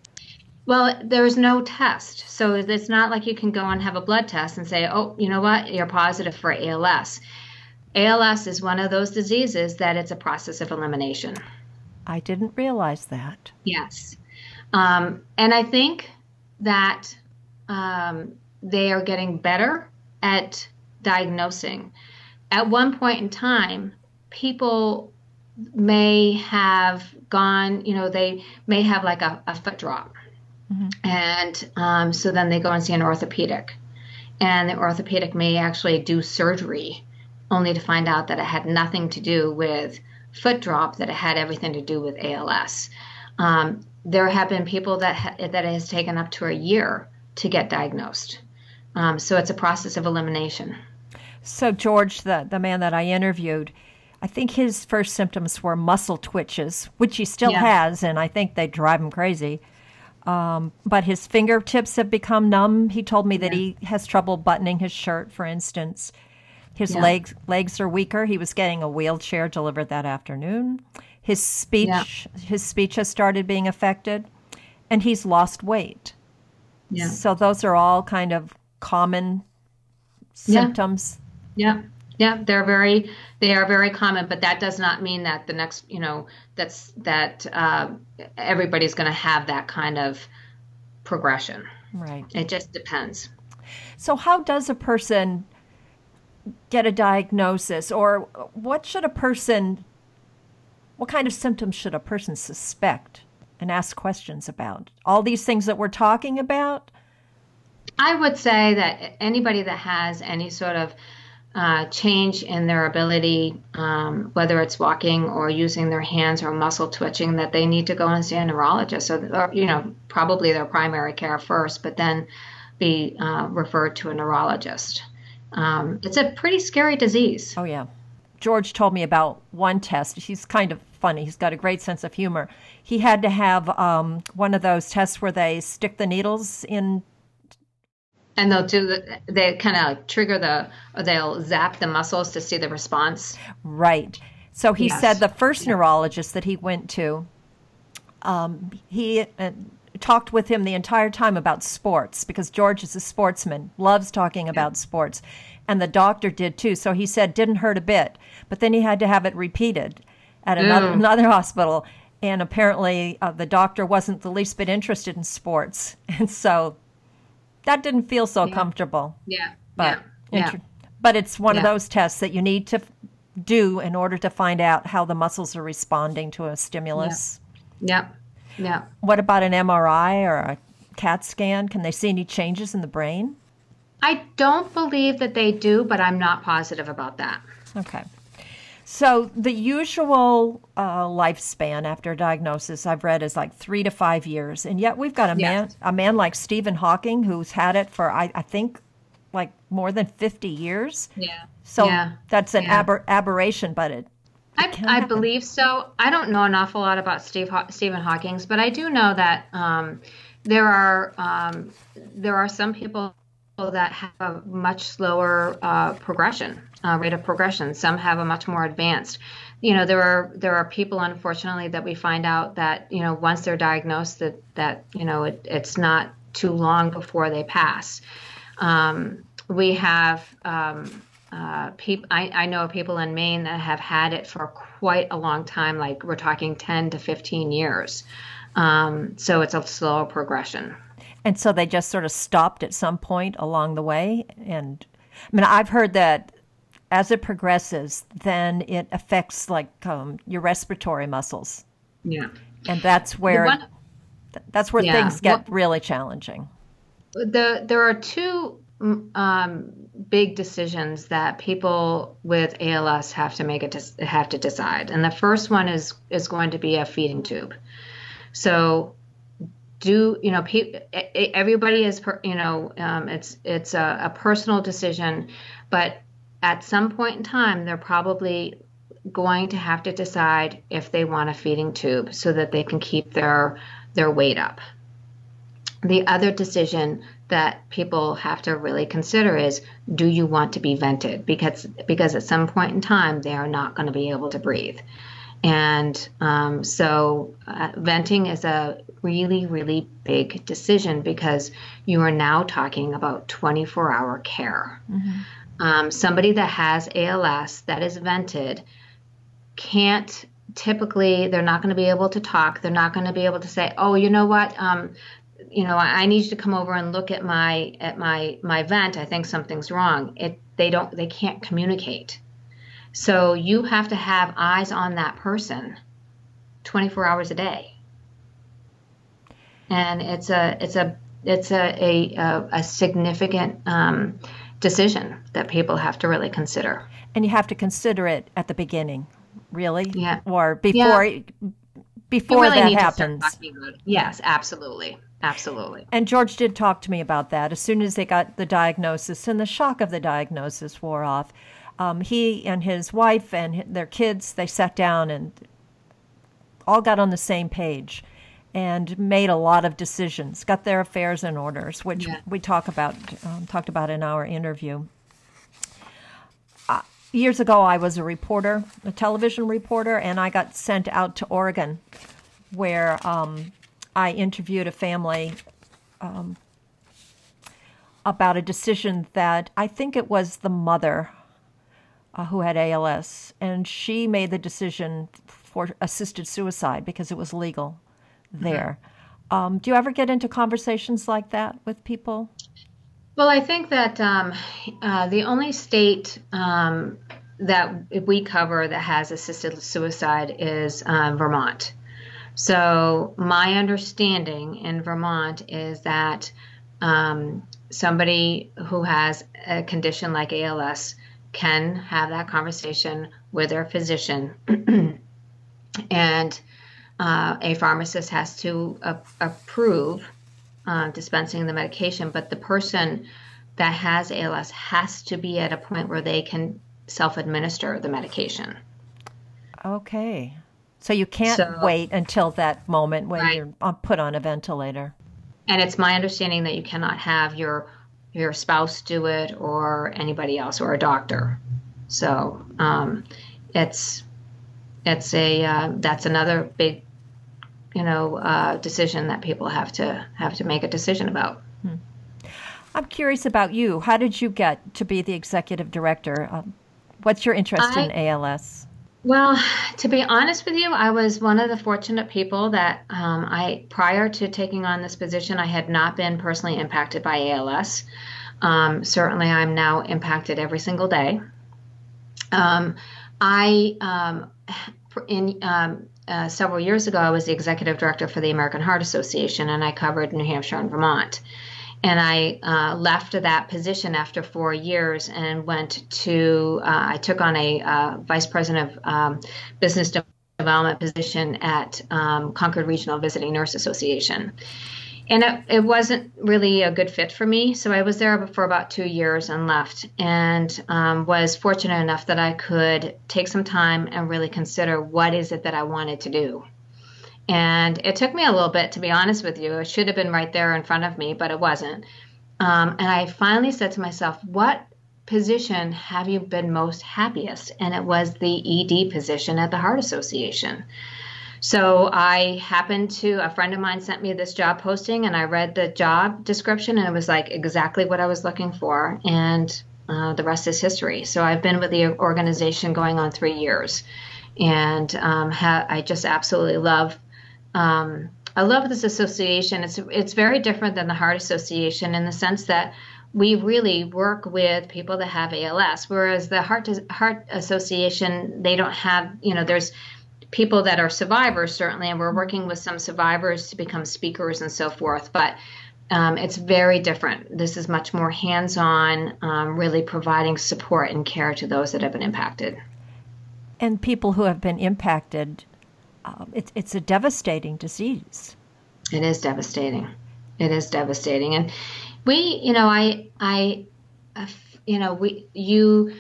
Well, there's no test. So it's not like you can go and have a blood test and say, oh, you know what, you're positive for ALS. ALS is one of those diseases that it's a process of elimination. I didn't realize that. Yes. Um, and I think that um, they are getting better at diagnosing. At one point in time, people may have gone, you know, they may have like a, a foot drop. Mm-hmm. And um, so then they go and see an orthopedic. And the orthopedic may actually do surgery only to find out that it had nothing to do with foot drop, that it had everything to do with ALS. Um, there have been people that, ha- that it has taken up to a year to get diagnosed. Um, so it's a process of elimination. So, George, the, the man that I interviewed, I think his first symptoms were muscle twitches, which he still yeah. has, and I think they drive him crazy. Um, but his fingertips have become numb. He told me that yeah. he has trouble buttoning his shirt, for instance. His yeah. legs legs are weaker. He was getting a wheelchair delivered that afternoon. His speech his speech has started being affected, and he's lost weight. Yeah. So those are all kind of common symptoms. Yeah. Yeah, they're very they are very common, but that does not mean that the next you know that's that uh, everybody's going to have that kind of progression. Right. It just depends. So, how does a person get a diagnosis, or what should a person? What kind of symptoms should a person suspect and ask questions about? All these things that we're talking about. I would say that anybody that has any sort of uh, change in their ability, um, whether it's walking or using their hands or muscle twitching, that they need to go and see a neurologist. So, or, you know, probably their primary care first, but then be uh, referred to a neurologist. Um, it's a pretty scary disease. Oh, yeah. George told me about one test. He's kind of funny. He's got a great sense of humor. He had to have um, one of those tests where they stick the needles in and they'll do the, they kind of like trigger the, or they'll zap the muscles to see the response. Right. So he yes. said the first neurologist that he went to, um, he uh, talked with him the entire time about sports because George is a sportsman, loves talking about sports. And the doctor did too. So he said didn't hurt a bit. But then he had to have it repeated at another, another hospital. And apparently uh, the doctor wasn't the least bit interested in sports. And so that didn't feel so yeah. comfortable. Yeah. But yeah. Inter- but it's one of those tests that you need to do in order to find out how the muscles are responding to a stimulus. Yeah. Yeah. What about an MRI or a CAT scan? Can they see any changes in the brain? I don't believe that they do, but I'm not positive about that. Okay. So the usual uh, lifespan after diagnosis I've read is like three to five years, and yet we've got a man, a man like Stephen Hawking who's had it for I, I think like more than fifty years. Yeah. So Yeah. that's an Yeah. aber- aberration, but it I, I believe so. I don't know an awful lot about Steve Haw- Stephen Hawking's, but I do know that um, there are um, there are some people that have a much slower uh, progression uh, rate of progression. Some have a much more advanced. You know, there are there are people, unfortunately, that we find out that you know once they're diagnosed that that you know it, it's not too long before they pass. Um, we have um, uh, I, I know people in Maine that have had it for quite a long time, like we're talking 10 to 15 years. Um, so it's a slow progression. And so they just sort of stopped at some point along the way. And I mean, I've heard that as it progresses, then it affects like um, your respiratory muscles, Yeah. and that's where one- that's where Yeah, things get what- really challenging. the there are two mm, um, big decisions that people with ALS have to make it to, have to decide, and the first one is is going to be a feeding tube. So, do you know? Pe- everybody is per, you know um, it's it's a, a personal decision, but at some point in time, they're probably going to have to decide if they want a feeding tube so that they can keep their their weight up. The other decision that people have to really consider is do you want to be vented? Because because at some point in time they are not going to be able to breathe. And um, so uh, venting is a really really big decision because you are now talking about 24 hour care um, somebody that has als that is vented can't typically they're not going to be able to talk. They're not going to be able to say oh you know what? Um, you know I, I need you to come over and look at my at my my vent. I think something's wrong. It they don't they can't communicate. So you have to have eyes on that person 24 hours a day. And it's a it's a it's a a, a, a significant um, decision that people have to really consider And you have to consider it at the beginning, really, Yeah. or before You before really that need to start happens. talking about it. Yes, absolutely, absolutely. And George did talk to me about that. As soon as they got the diagnosis and the shock of the diagnosis wore off, um, he and his wife and their kids they sat down and all got on the same page and made a lot of decisions, got their affairs in orders, which Yeah. we talk about um, talked about in our interview. Uh, years ago, I was a reporter, a television reporter, and I got sent out to Oregon, where um, I interviewed a family um, about a decision that I think it was the mother uh, who had ALS, and she made the decision for assisted suicide because it was legal there. Um, do you ever get into conversations like that with people? Well, I think that um, uh, the only state um, that we cover that has assisted suicide is uh, Vermont. So, my understanding in Vermont is that um, somebody who has a condition like ALS can have that conversation with their physician, and uh, a pharmacist has to a- approve uh, dispensing the medication, but the person that has ALS has to be at a point where they can self administer the medication. Okay. So you can't So- wait until that moment when Right. you're uh, put on a ventilator. And it's my understanding that you cannot have your your spouse do it or anybody else or a doctor. So um, it's it's a uh, that's another big you know uh, decision that people have to have to make a decision about. I'm curious about you. How did you get to be the executive director? Um, what's your interest in ALS? Well, to be honest with you, I was one of the fortunate people that um, I, prior to taking on this position, I had not been personally impacted by ALS. Um, certainly, I'm now impacted every single day. Um, I, um, in um, uh, several years ago, I was the executive director for the American Heart Association, and I covered New Hampshire and Vermont. and I uh, left that position after four years and went to. Uh, I took on a uh, vice president of um, business development position at um, Concord Regional Visiting Nurse Association, and it, it, wasn't really a good fit for me. So I was there for about two years and left, and um, was fortunate enough that I could take some time and really consider what is it that I wanted to do. And it took me a little bit, to be honest with you. It should have been right there in front of me, but it wasn't. Um, and I finally said to myself, what position have you been most happiest? And it was the ED position at the Heart Association. So I happened to, a friend of mine sent me this job posting, and I read the job description, and it was like exactly what I was looking for. And uh, the rest is history. So I've been with the organization going on three years. And um, ha- I just absolutely love um, I love this association. It's it's very different than the Heart Association in the sense that we really work with people that have ALS, whereas the Heart Heart Association they don't have. You know, there's people that are survivors certainly, and we're working with some survivors to become speakers and so forth, but. Um, it's very different. This is much more hands on, um, really providing support and care to those that have been impacted. And people who have been impacted um, it's it's a devastating disease. It is devastating. It is devastating, and we, you know, I, I, uh, you know, we, you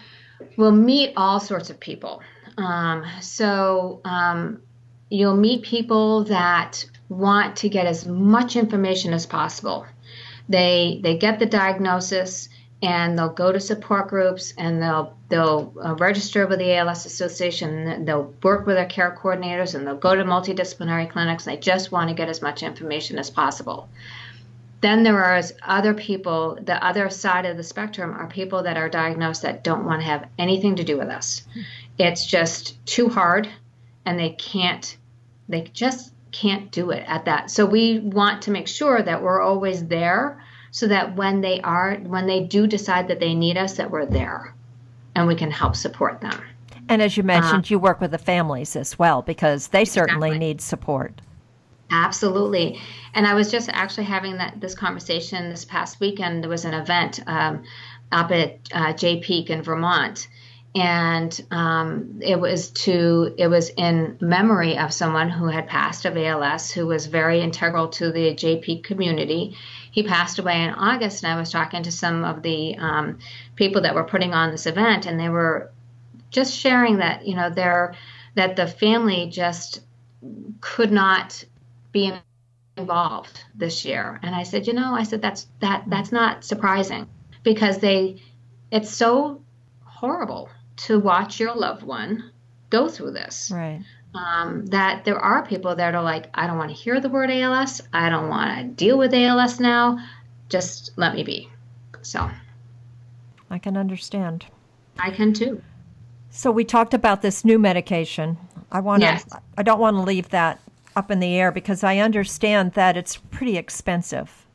will meet all sorts of people. Um, so um, you'll meet people that want to get as much information as possible. They they get the diagnosis and they'll go to support groups and they'll they'll uh, register with the ALS Association. They'll work with their care coordinators and they'll go to multidisciplinary clinics. And they just want to get as much information as possible. Then there are other people. The other side of the spectrum are people that are diagnosed that don't want to have anything to do with us. It's just too hard, and they can't. They just can't do it at that. So we want to make sure that we're always there so that when they are when they do decide that they need us that we're there and we can help support them. And as you mentioned uh, you work with the families as well because they certainly need support. Absolutely. And i was just actually having that this conversation this past weekend. There was an event um, up at uh, jay peak in vermont and um, it was to it was in memory of someone who had passed of ALS, who was very integral to the JP community. He passed away in August, and I was talking to some of the um, people that were putting on this event, and they were just sharing that you know they're that the family just could not be involved this year. And I said, you know, I said that's that that's not surprising because they it's so horrible to watch your loved one go through this. Right. Um, that there are people that are like, I don't want to hear the word ALS. I don't want to deal with ALS now. Just let me be. So I can understand. I can too. So we talked about this new medication. I want to. Yes. I don't want to leave that up in the air because I understand that it's pretty expensive.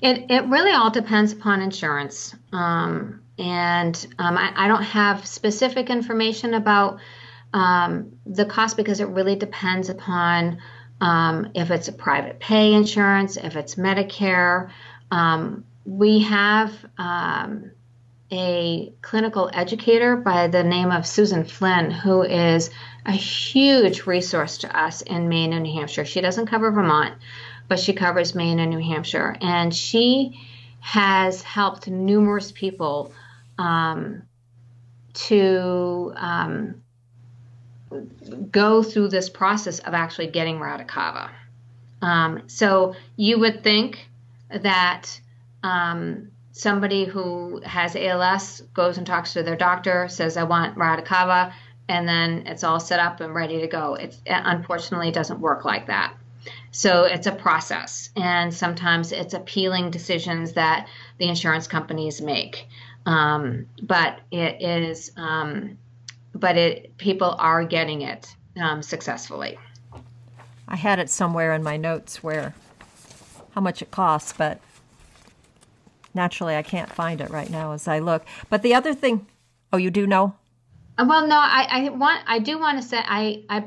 It it really all depends upon insurance. Um, and um, I, I, don't have specific information about um, the cost because it really depends upon um, if it's a private pay insurance, if it's Medicare. Um, we have um, a clinical educator by the name of Susan Flynn, who is a huge resource to us in Maine and New Hampshire. She doesn't cover Vermont, but she covers Maine and New Hampshire. And she has helped numerous people um, to um, go through this process of actually getting Radicava. Um, so you would think that um, somebody who has ALS goes and talks to their doctor, says, I want Radicava, and then it's all set up and ready to go. It unfortunately doesn't work like that. So it's a process, and sometimes it's appealing decisions that the insurance companies make. Um, but it is, um, but it people are getting it um, successfully. I had it somewhere in my notes where how much it costs, but naturally I can't find it right now as I look. But the other thing, oh, you do know? Uh, well, no, I, I want I do want to say I I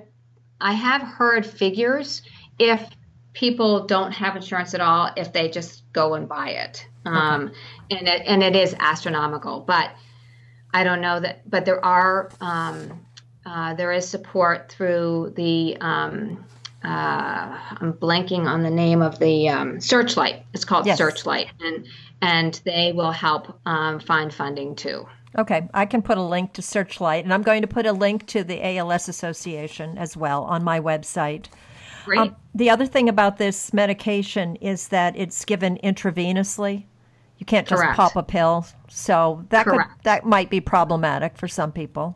I have heard figures if people don't have insurance at all if they just go and buy it. Um, and it and it is astronomical, but I don't know that. But there are um, uh, there is support through the um, uh, I'm blanking on the name of the um, Searchlight. It's called yes. Searchlight, and and they will help um, find funding too. Okay, I can put a link to Searchlight, and I'm going to put a link to the ALS Association as well on my website. Great. Um, the other thing about this medication is that it's given intravenously. You can't just Correct. pop a pill, so that could, that might be problematic for some people.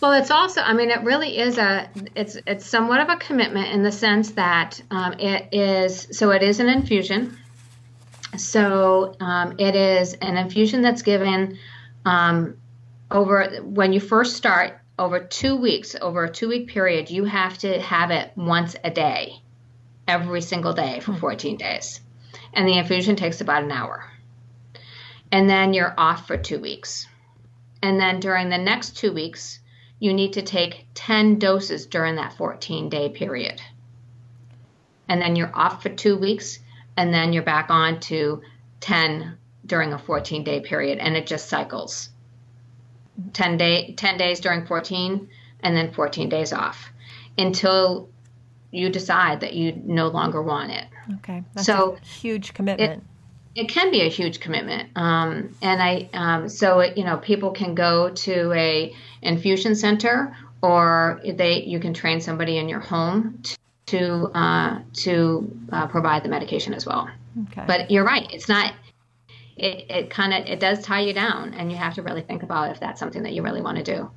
Well, it's also, I mean, it really is a, it's it's somewhat of a commitment in the sense that um, it is, so it is an infusion. So um, it is an infusion that's given um, over when you first start over two weeks, over a two week period, you have to have it once a day, every single day for hmm. 14 days. And the infusion takes about an hour. And then you're off for two weeks. And then during the next two weeks, you need to take 10 doses during that 14 day period. And then you're off for two weeks, and then you're back on to 10 during a 14 day period, and it just cycles. 10 day 10 days during 14 and then 14 days off until you decide that you no longer want it. Okay. That's so huge commitment. It, it, can be a huge commitment. Um, and I, um, so, it, you know, people can go to a infusion center or they, you can train somebody in your home to, uh, to uh, provide the medication as well. Okay. But you're right. It's not, it, it kind of it does tie you down and you have to really think about if that's something that you really want to do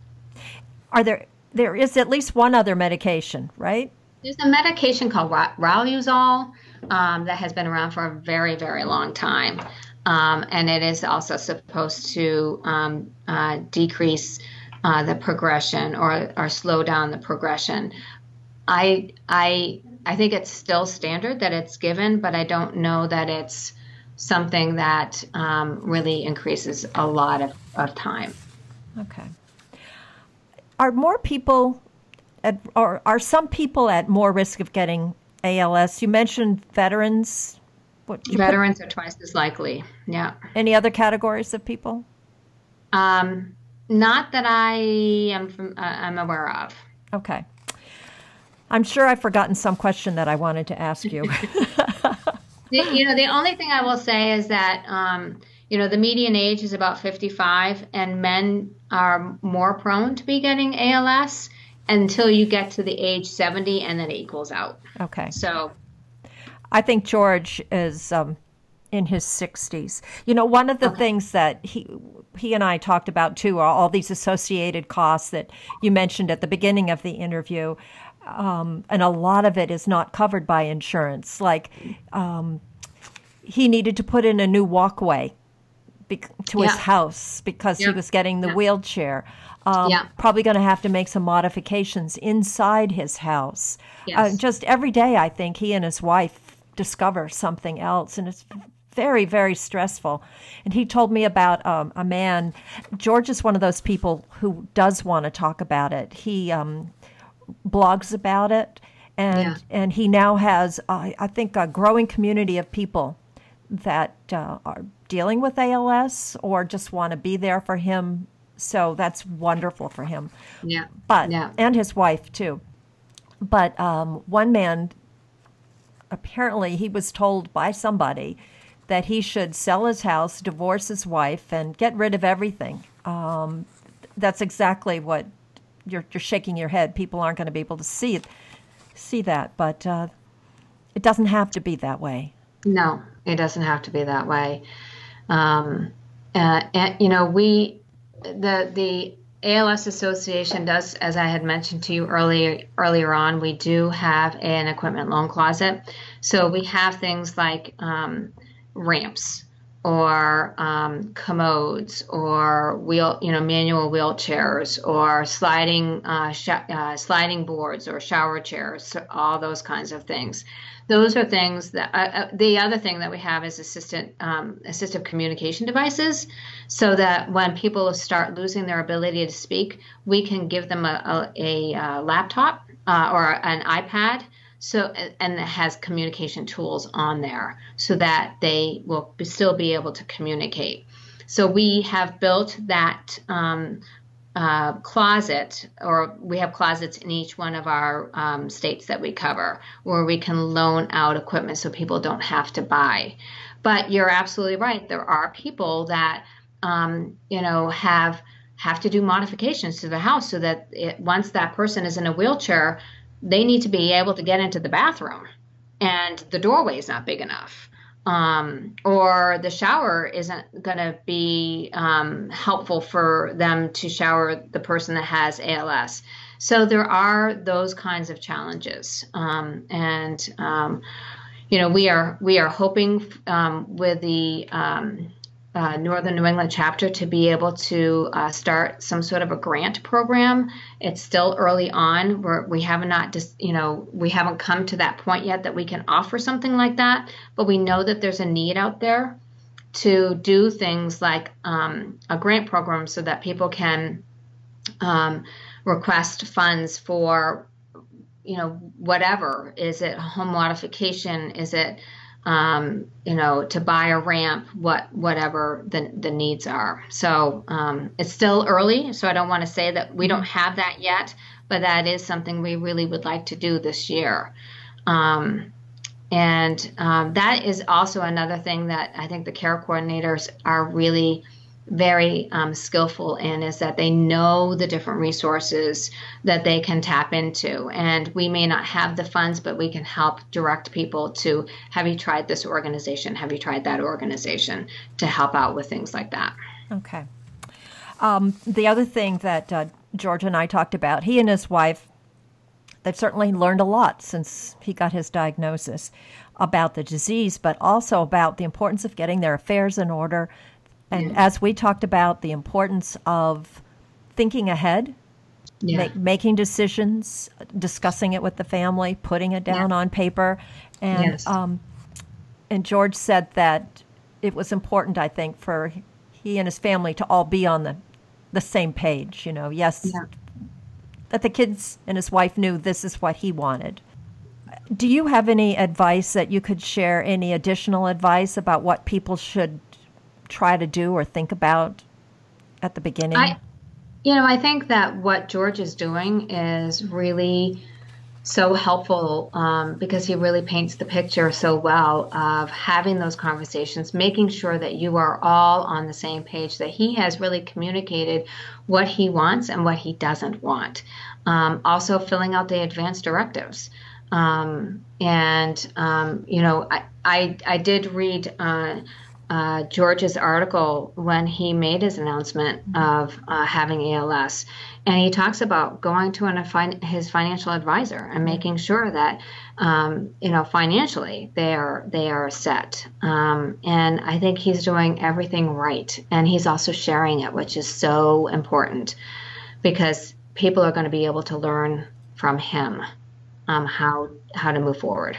are there there is at least one other medication right there's a medication called Riluzole um, that has been around for a very very long time um, and it is also supposed to um, uh, decrease uh, the progression or, or slow down the progression i i i think it's still standard that it's given but i don't know that it's something that um, really increases a lot of, of time. Okay. Are more people, at, or are some people at more risk of getting ALS? You mentioned veterans. What, veterans put? are twice as likely. Yeah. Any other categories of people? Um, not that I am from, uh, I'm aware of. Okay. I'm sure I've forgotten some question that I wanted to ask you. you know, the only thing I will say is that, um, you know, the median age is about 55, and men are more prone to be getting ALS until you get to the age 70, and then it equals out. Okay. So I think George is um, in his 60s. You know, one of the okay. things that he he and I talked about too are all these associated costs that you mentioned at the beginning of the interview um, and a lot of it is not covered by insurance. Like um, he needed to put in a new walkway be- to yeah. his house because yeah. he was getting the yeah. wheelchair. Um, probably going to have to make some modifications inside his house. Uh, yes. Uh, just every day, I think he and his wife discover something else, and it's very, very stressful. And he told me about um, a man. George is one of those people who does want to talk about it. He um, blogs about it, and yeah. and he now has uh, I think a growing community of people that uh, are dealing with ALS or just want to be there for him. So that's wonderful for him. Yeah. But yeah. and his wife too. But um, one man apparently he was told by somebody that he should sell his house, divorce his wife, and get rid of everything. Um, that's exactly what you're you're shaking your head. People aren't going to be able to see it, see that, but uh, it doesn't have to be that way. No, it doesn't have to be that way. Um, uh, and, you know, we the the ALS Association does, as I had mentioned to you earlier earlier on, we do have an equipment loan closet. So we have things like um, ramps or um, commodes or wheel, you know, manual wheelchairs or sliding uh, sh- uh, sliding boards or shower chairs, all those kinds of things. Those are things that uh, uh, the other thing that we have is assistant um, assistive communication devices, so that when people start losing their ability to speak, we can give them a, a, a uh, laptop uh, or an iPad so and it has communication tools on there so that they will still be able to communicate. So we have built that um, uh, closet, or we have closets in each one of our um, states that we cover, where we can loan out equipment so people don't have to buy. But you're absolutely right. There are people that um, you know have have to do modifications to the house so that it, once that person is in a wheelchair, they need to be able to get into the bathroom, and the doorway is not big enough um, or the shower isn't going to be um, helpful for them to shower the person that has ALS. So there are those kinds of challenges, um, and um, you know we are we are hoping um, with the um, uh, Northern New England chapter to be able to uh, start some sort of a grant program. It's still early on. We're, we have not just, you know, we haven't come to that point yet that we can offer something like that, but we know that there's a need out there to do things like um, a grant program so that people can um, request funds for, you know, whatever. Is it home modification? Is it um, you know, to buy a ramp, what whatever the the needs are. So um, it's still early, so I don't want to say that we don't have that yet, but that is something we really would like to do this year. Um, and um, that is also another thing that I think the care coordinators are really very um, skillful in is that they know the different resources that they can tap into. And we may not have the funds, but we can help direct people to have you tried this organization? Have you tried that organization to help out with things like that? Okay. Um, the other thing that uh, George and I talked about, he and his wife, they've certainly learned a lot since he got his diagnosis about the disease, but also about the importance of getting their affairs in order, and yeah. as we talked about, the importance of thinking ahead, yeah. make, making decisions, discussing it with the family, putting it down yeah. on paper, and yes. um, and George said that it was important, I think, for he and his family to all be on the the same page. You know, yes, that the kids and his wife knew this is what he wanted. Do you have any advice that you could share? Any additional advice about what people should try to do or think about at the beginning? I, you know, I think that what George is doing is really so helpful um, because he really paints the picture so well of having those conversations, making sure that you are all on the same page, that he has really communicated what he wants and what he doesn't want. Um, also, filling out the advance directives. Um, and, um, you know, I, I, I did read. Uh, uh, George's article when he made his announcement of uh, having ALS, and he talks about going to an, his financial advisor and making sure that um, you know financially they are they are set. Um, and I think he's doing everything right, and he's also sharing it, which is so important because people are going to be able to learn from him um, how how to move forward.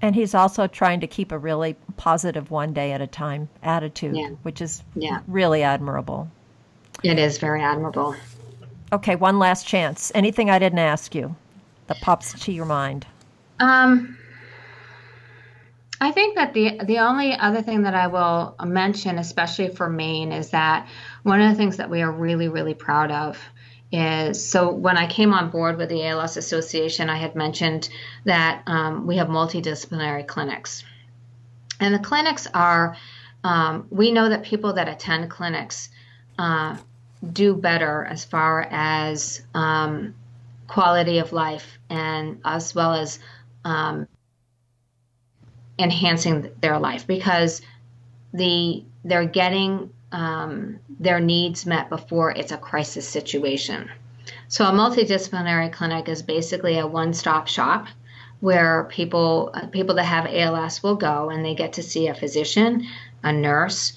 And he's also trying to keep a really positive one day at a time attitude, yeah. which is yeah. really admirable. It is very admirable. Okay, one last chance. Anything I didn't ask you that pops to your mind? Um, I think that the the only other thing that I will mention, especially for Maine, is that one of the things that we are really, really proud of is so when I came on board with the ALS Association, I had mentioned that um, we have multidisciplinary clinics. And the clinics are, um, we know that people that attend clinics uh, do better as far as um, quality of life and as well as um, enhancing their life because the they're getting um, their needs met before it's a crisis situation. So, a multidisciplinary clinic is basically a one stop shop where people uh, people that have ALS will go and they get to see a physician, a nurse,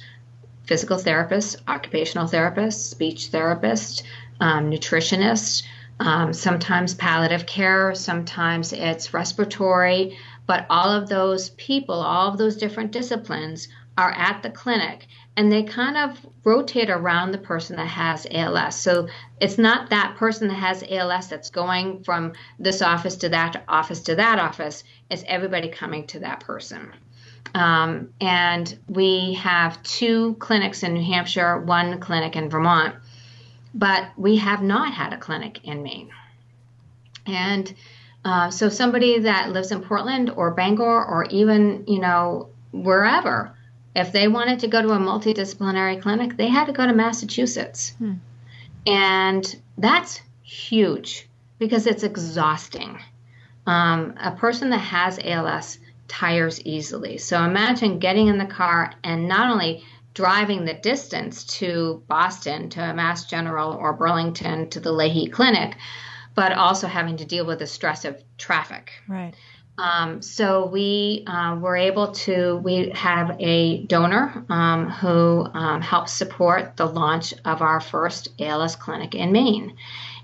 physical therapist, occupational therapist, speech therapist, um, nutritionist, um, sometimes palliative care, sometimes it's respiratory, but all of those people, all of those different disciplines are at the clinic and they kind of rotate around the person that has ALS. So it's not that person that has ALS that's going from this office to that office to that office, it's everybody coming to that person. Um, and we have two clinics in New Hampshire, one clinic in Vermont, but we have not had a clinic in Maine. And uh, so somebody that lives in Portland or Bangor or even, you know, wherever, if they wanted to go to a multidisciplinary clinic, they had to go to Massachusetts. Hmm. And that's huge because it's exhausting. Um, a person that has ALS tires easily. So imagine getting in the car and not only driving the distance to Boston, to Mass General or Burlington to the Lahey Clinic, but also having to deal with the stress of traffic. Right. Um, so we uh, were able to, we have a donor um, who um, helps support the launch of our first ALS clinic in Maine.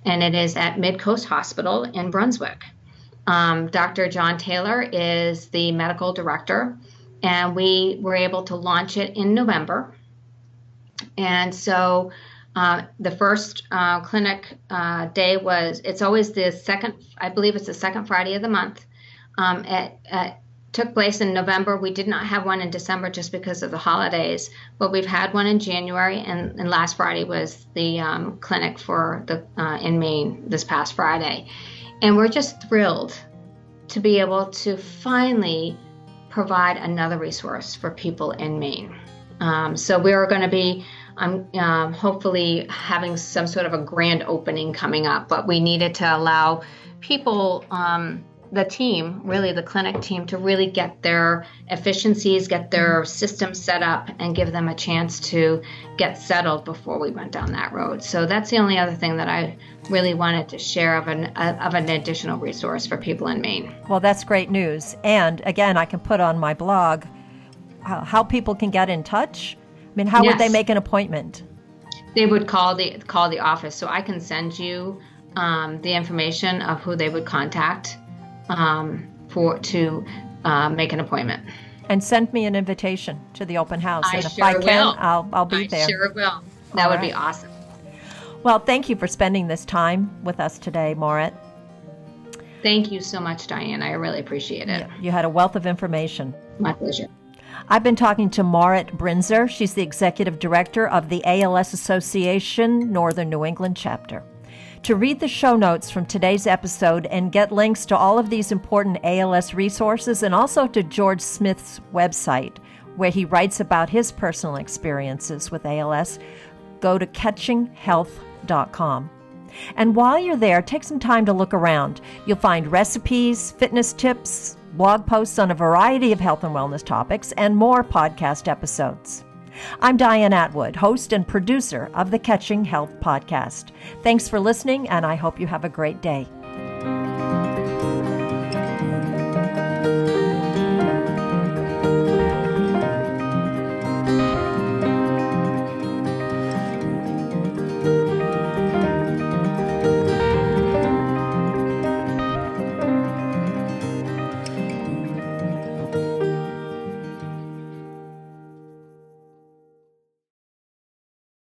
And it is at Midcoast Hospital in Brunswick. Um, Dr. John Taylor is the medical director, and we were able to launch it in November. And so uh, the first uh, clinic uh, day was, it's always the second, I believe it's the second Friday of the month. Um, it, took place in November. We did not have one in December just because of the holidays, but we've had one in January, and, and last Friday was the um, clinic for the uh, in Maine this past Friday, and we're just thrilled to be able to finally provide another resource for people in Maine. Um, so we are going to be I'm um, hopefully having some sort of a grand opening coming up, but we needed to allow people um, the team, really the clinic team, to really get their efficiencies, get their systems set up, and give them a chance to get settled before we went down that road. So that's the only other thing that I really wanted to share of an of an additional resource for people in Maine. Well, that's great news. And again, I can put on my blog how people can get in touch. I mean, how yes. would they make an appointment? They would call the call the office, so I can send you um, the information of who they would contact um, for to uh, make an appointment. And send me an invitation to the open house. I and if sure I can, will. I'll, I'll be I there. Sure will. That All would right. be awesome. Well, thank you for spending this time with us today, Marit. Thank you so much, Diane. I really appreciate it. You had a wealth of information. My pleasure. I've been talking to Marit Brinzer. She's the executive director of the ALS Association Northern New England chapter. To read the show notes from today's episode and get links to all of these important ALS resources and also to George Smith's website, where he writes about his personal experiences with ALS, go to catchinghealth.com. And while you're there, take some time to look around. You'll find recipes, fitness tips, blog posts on a variety of health and wellness topics, and more podcast episodes. I'm Diane Atwood, host and producer of the Catching Health podcast. Thanks for listening, and I hope you have a great day.